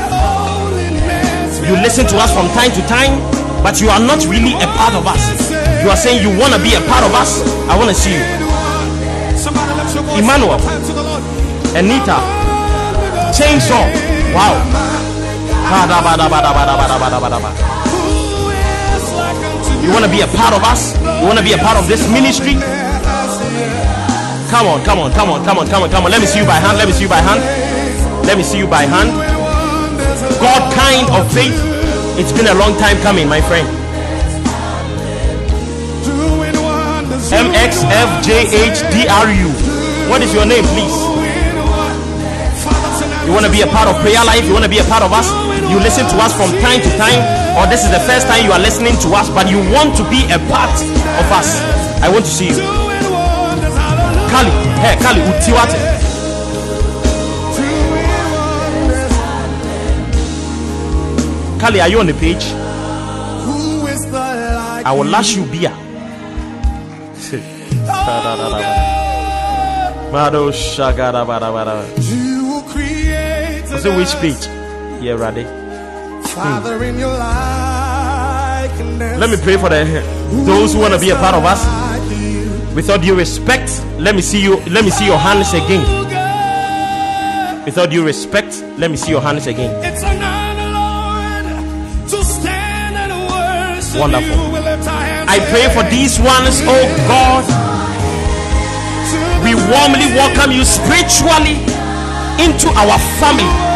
You listen to us from time to time, but you are not really a part of us. You are saying you want to be a part of us. I want to see you. Emmanuel. Anita. Chainsaw. Wow. You want to be a part of us? You want to be a part of this ministry? Come on, come on, come on, come on, come on, come on. Let me see you by hand. Let me see you by hand. Let me see you by hand. God kind of faith. It's been a long time coming, my friend. MXFJHDRU. What is your name, please? You want to be a part of prayer life? You want to be a part of us? You listen to us from time to time, or this is the first time you are listening to us, but you want to be a part of us. I want to see you. Kali, hey, Kali, utiwate. Kali, are you on the page? I will lash you beer. [laughs] Mado shagada bada bada. So which page? Yeah, ready. Father in your likeness. Let me pray for the those who want to be a part of us. With all due respect, let me see you. Let me see your hands again. With all due respect, let me see your hands again. It's an honor, Lord, to stand and worship Wonderful. you. We lift our hands I pray for these ones, oh God. We warmly welcome you spiritually into our family.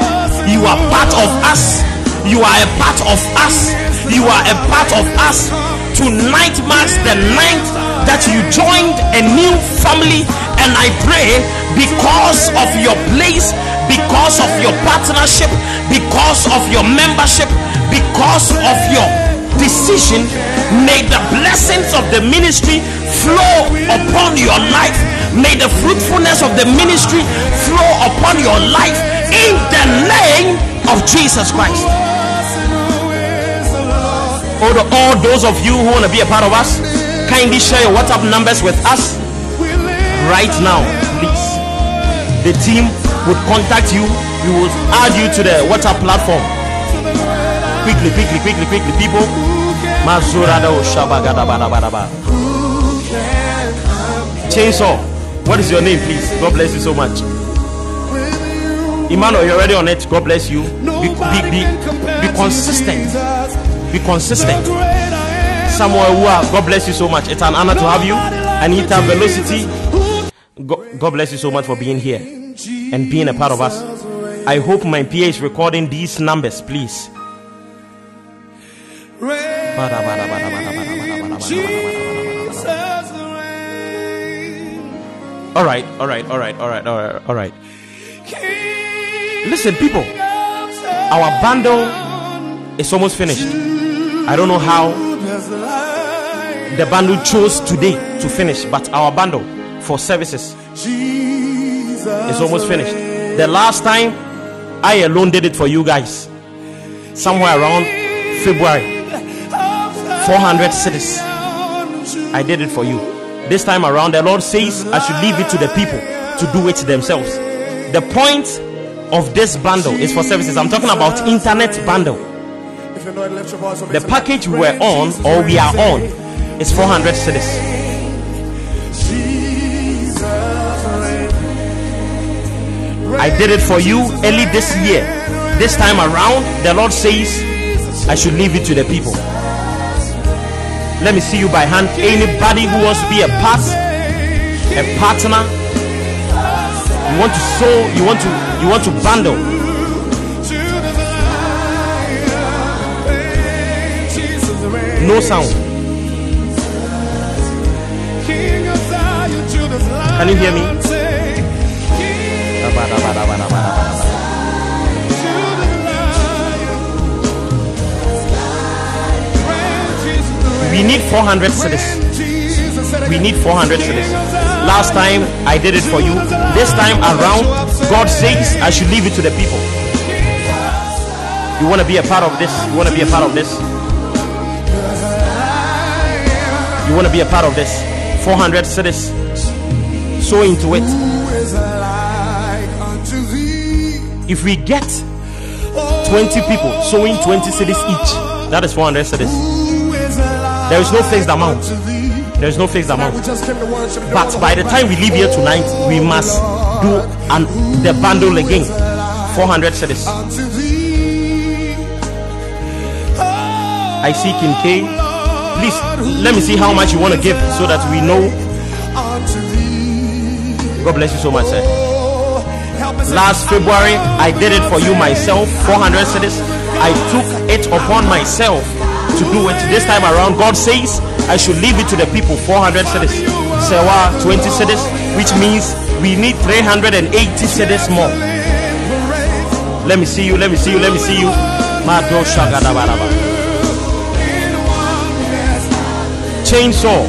You are part of us. You are a part of us. You are a part of us. Tonight marks the ninth that you joined a new family, and I pray because of your place, because of your partnership, because of your membership, because of your decision, may the blessings of the ministry flow upon your life. May the fruitfulness of the ministry flow upon your life in the name of Jesus Christ. Oh, all, the- all those of you who want to be a part of us, kindly share your WhatsApp numbers with us right now, please. The team would contact you. We will add you to the WhatsApp platform. Quickly, quickly, quickly, quickly, people. Chainsaw. What is your name, please? God bless you so much. Emmanuel, you're already on it. God bless you. Be, be, be, be consistent. Be consistent. Samuel Wua, God bless you so much. It's an honor to have you. Anita Velocity, God, God bless you so much for being here and being a part of us. I hope my PA is recording these numbers, please. All right, all right, all right, all right, all right, all right. Listen, people, our bundle is almost finished. I don't know how the bundle chose today to finish, but our bundle for services is almost finished. The last time I alone did it for you guys, somewhere around February, 400 cedis. I did it for you. This time around, the Lord says I should leave it to the people to do it themselves. The point of this bundle is for services. I'm talking about internet bundle. The package we're on or we are on is 400 cedis. I did it for you early this year. This time around, the Lord says I should leave it to the people. Let me see you by hand. Anybody who wants to be a part, a partner, you want to sow, you want to, you want to bundle. No sound. Can you hear me? We need 400 cedis. We need 400 cedis. Last time I did it for you. This time around, God says I should leave it to the people. You want to be a part of this? You want to be a part of this? You want to be a part of this? 400 cedis. sow into it. If we get 20 people sowing 20 cedis each, that is 400 cedis. There is no fixed amount. Unto thee? There is no fixed amount. just came to worship. But by the time we leave here tonight, we must do an, the bundle again. 400 cedis. I see Kim K. Please let me see how much you want to give so that we know. God bless you so much, sir. Last February, I did it for you myself, 400 cedis. I took it upon myself to do it. This time around, God says I should leave it to the people, 400 cedis. Sewa, 20 cedis, which means we need 380 cedis more. Let me see you, let me see you, let me see you. Chainsaw,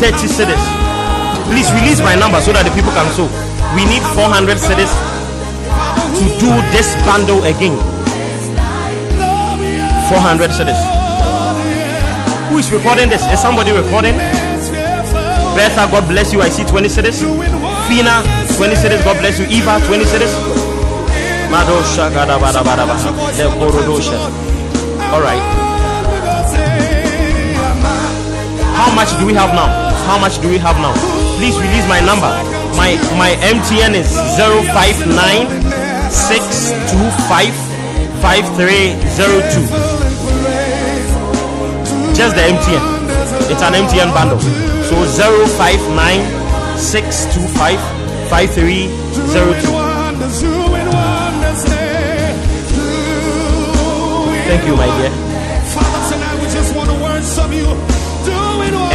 30 cedis. Please release my number so that the people can sow. We need 400 cedis to do this bundle again. 400 cedis. Who is recording this? Is somebody recording? Bertha, God bless you. I see 20 cedis. Fina, 20 cedis. God bless you. Eva, 20 cedis. Madosha. All right. How much do we have now? How much do we have now? Please release my number. My my MTN is 059 625 5302. Just the MTN. It's an MTN bundle. So 059 625 5302. Thank you, my dear.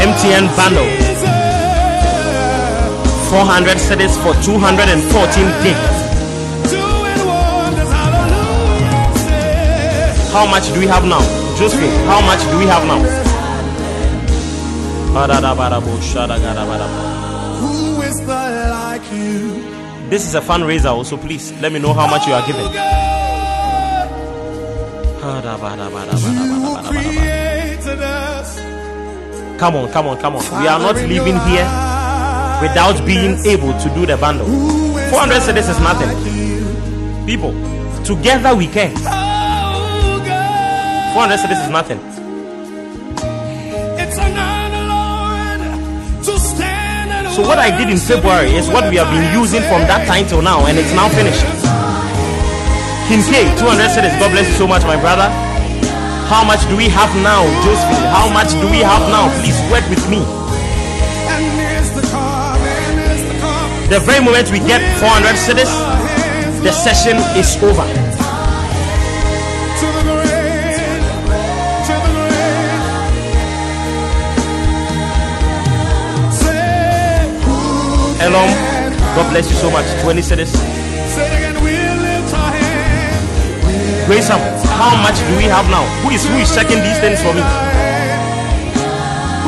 MTN bundle. 400 cedis for 214 gig. How much do we have now? Josephine, how much do we have now? Who is like you? This is a fundraiser also, please let me know how much you are giving. You created us. Come on, come on, come on. We are not leaving here without being able to do the bundle. 400 cedis is nothing. People, together we can. Oh, God. 400 cedis is nothing. It's an honor, Lord, to stand So what I did in February is what we have been using from that time till now, and it's now finished. Kim K, 200 cedis. God bless you so much, my brother. How much do we have now, Josephine? How much do we have now? Please work with me. The call, and here's the call. The very moment we get 400 cedis, the session is over. Who God bless you so much. 20 cedis. Say it again, we lift our hands. Grace up. How much do we have now? Who is who is checking these things for me? And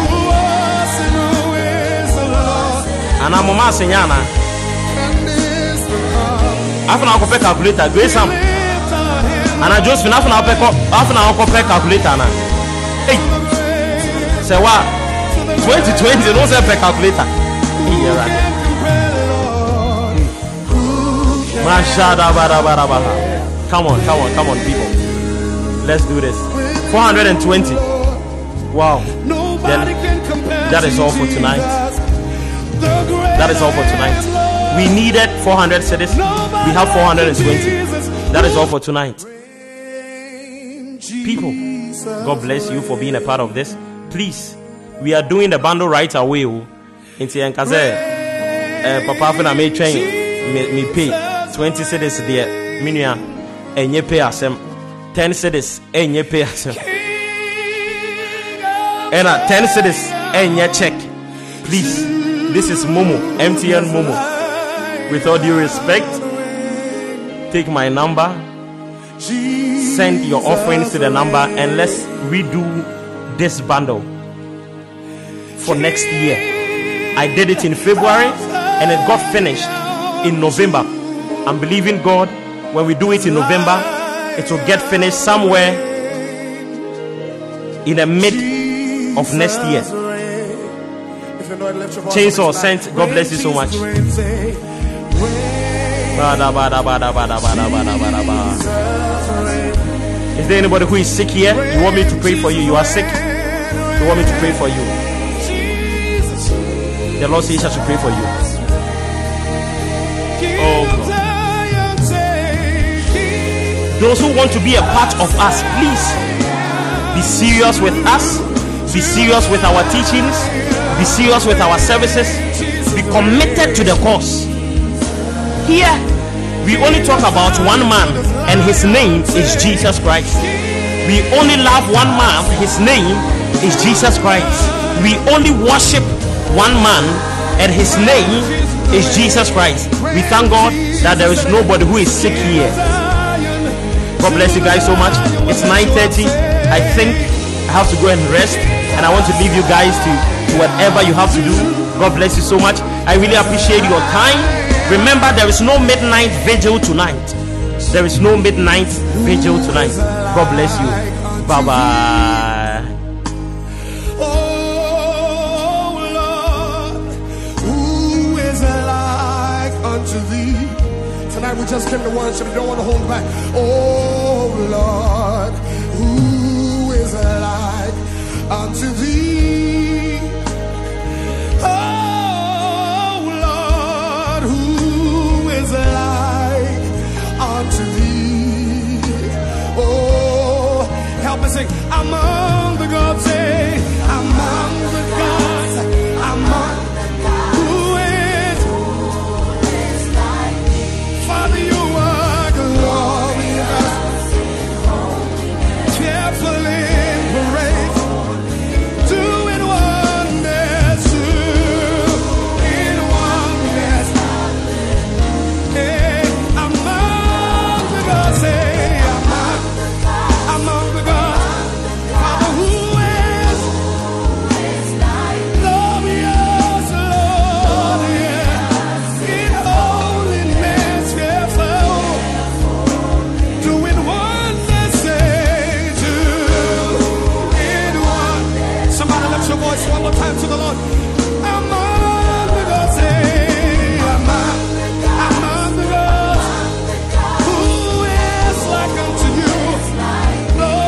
who is the Lord? And I'm mama senyana. And is the call. After now, I calculator. Grace up. Lift our hands. And I just finish after now, after now, I calculator na. Hey, say what? 2020, don't say per calculator. You're right. Come on, come on, come on, people. Let's do this. 420. Wow. Compare that is all for tonight. That is all for tonight. We needed 400 cedis. We have 420. That is all for tonight. People, God bless you for being a part of this. Please, we are doing the bundle right away. oh. Nti yɛnka sɛ eh, papa afei na metwɛn me me pay 20 cedis deɛ me nua ɛnyɛ pay asɛm. 10 cedis pay asɛm. Ɛna 10 cedis ɛnyɛ check. Please this is momo mtn momo. With all due respect take my number. Send your offerings to the number and let's redo this bundle for next year. I did it in February and it got finished in November. I'm believing God when we do it in November, it will get finished somewhere in the mid of next year. know it. Lift. Chainsaw sent. God bless you so much. Is there anybody who is sick here? You want me to pray for you? You are sick. You want me to pray for you? The Lord says I should pray for you. Those who want to be a part of us, please be serious with us. Be serious with our teachings. Be serious with our services. Be committed to the cause. Here, we only talk about one man, and his name is Jesus Christ. We only love one man, his name is Jesus Christ. We only worship one man, and his name is Jesus Christ. We thank God that there is nobody who is sick here. God bless you guys so much. It's 9:30. I think I have to go and rest, and I want to leave you guys to, to whatever you have to do. God bless you so much. I really appreciate your time. Remember, there is no midnight vigil tonight. There is no midnight vigil tonight. God bless you. Bye bye. Just came to worship. You don't want to hold back. Oh Lord, who is like unto thee? Oh Lord, who is like unto thee? Oh, help me sing. I'm a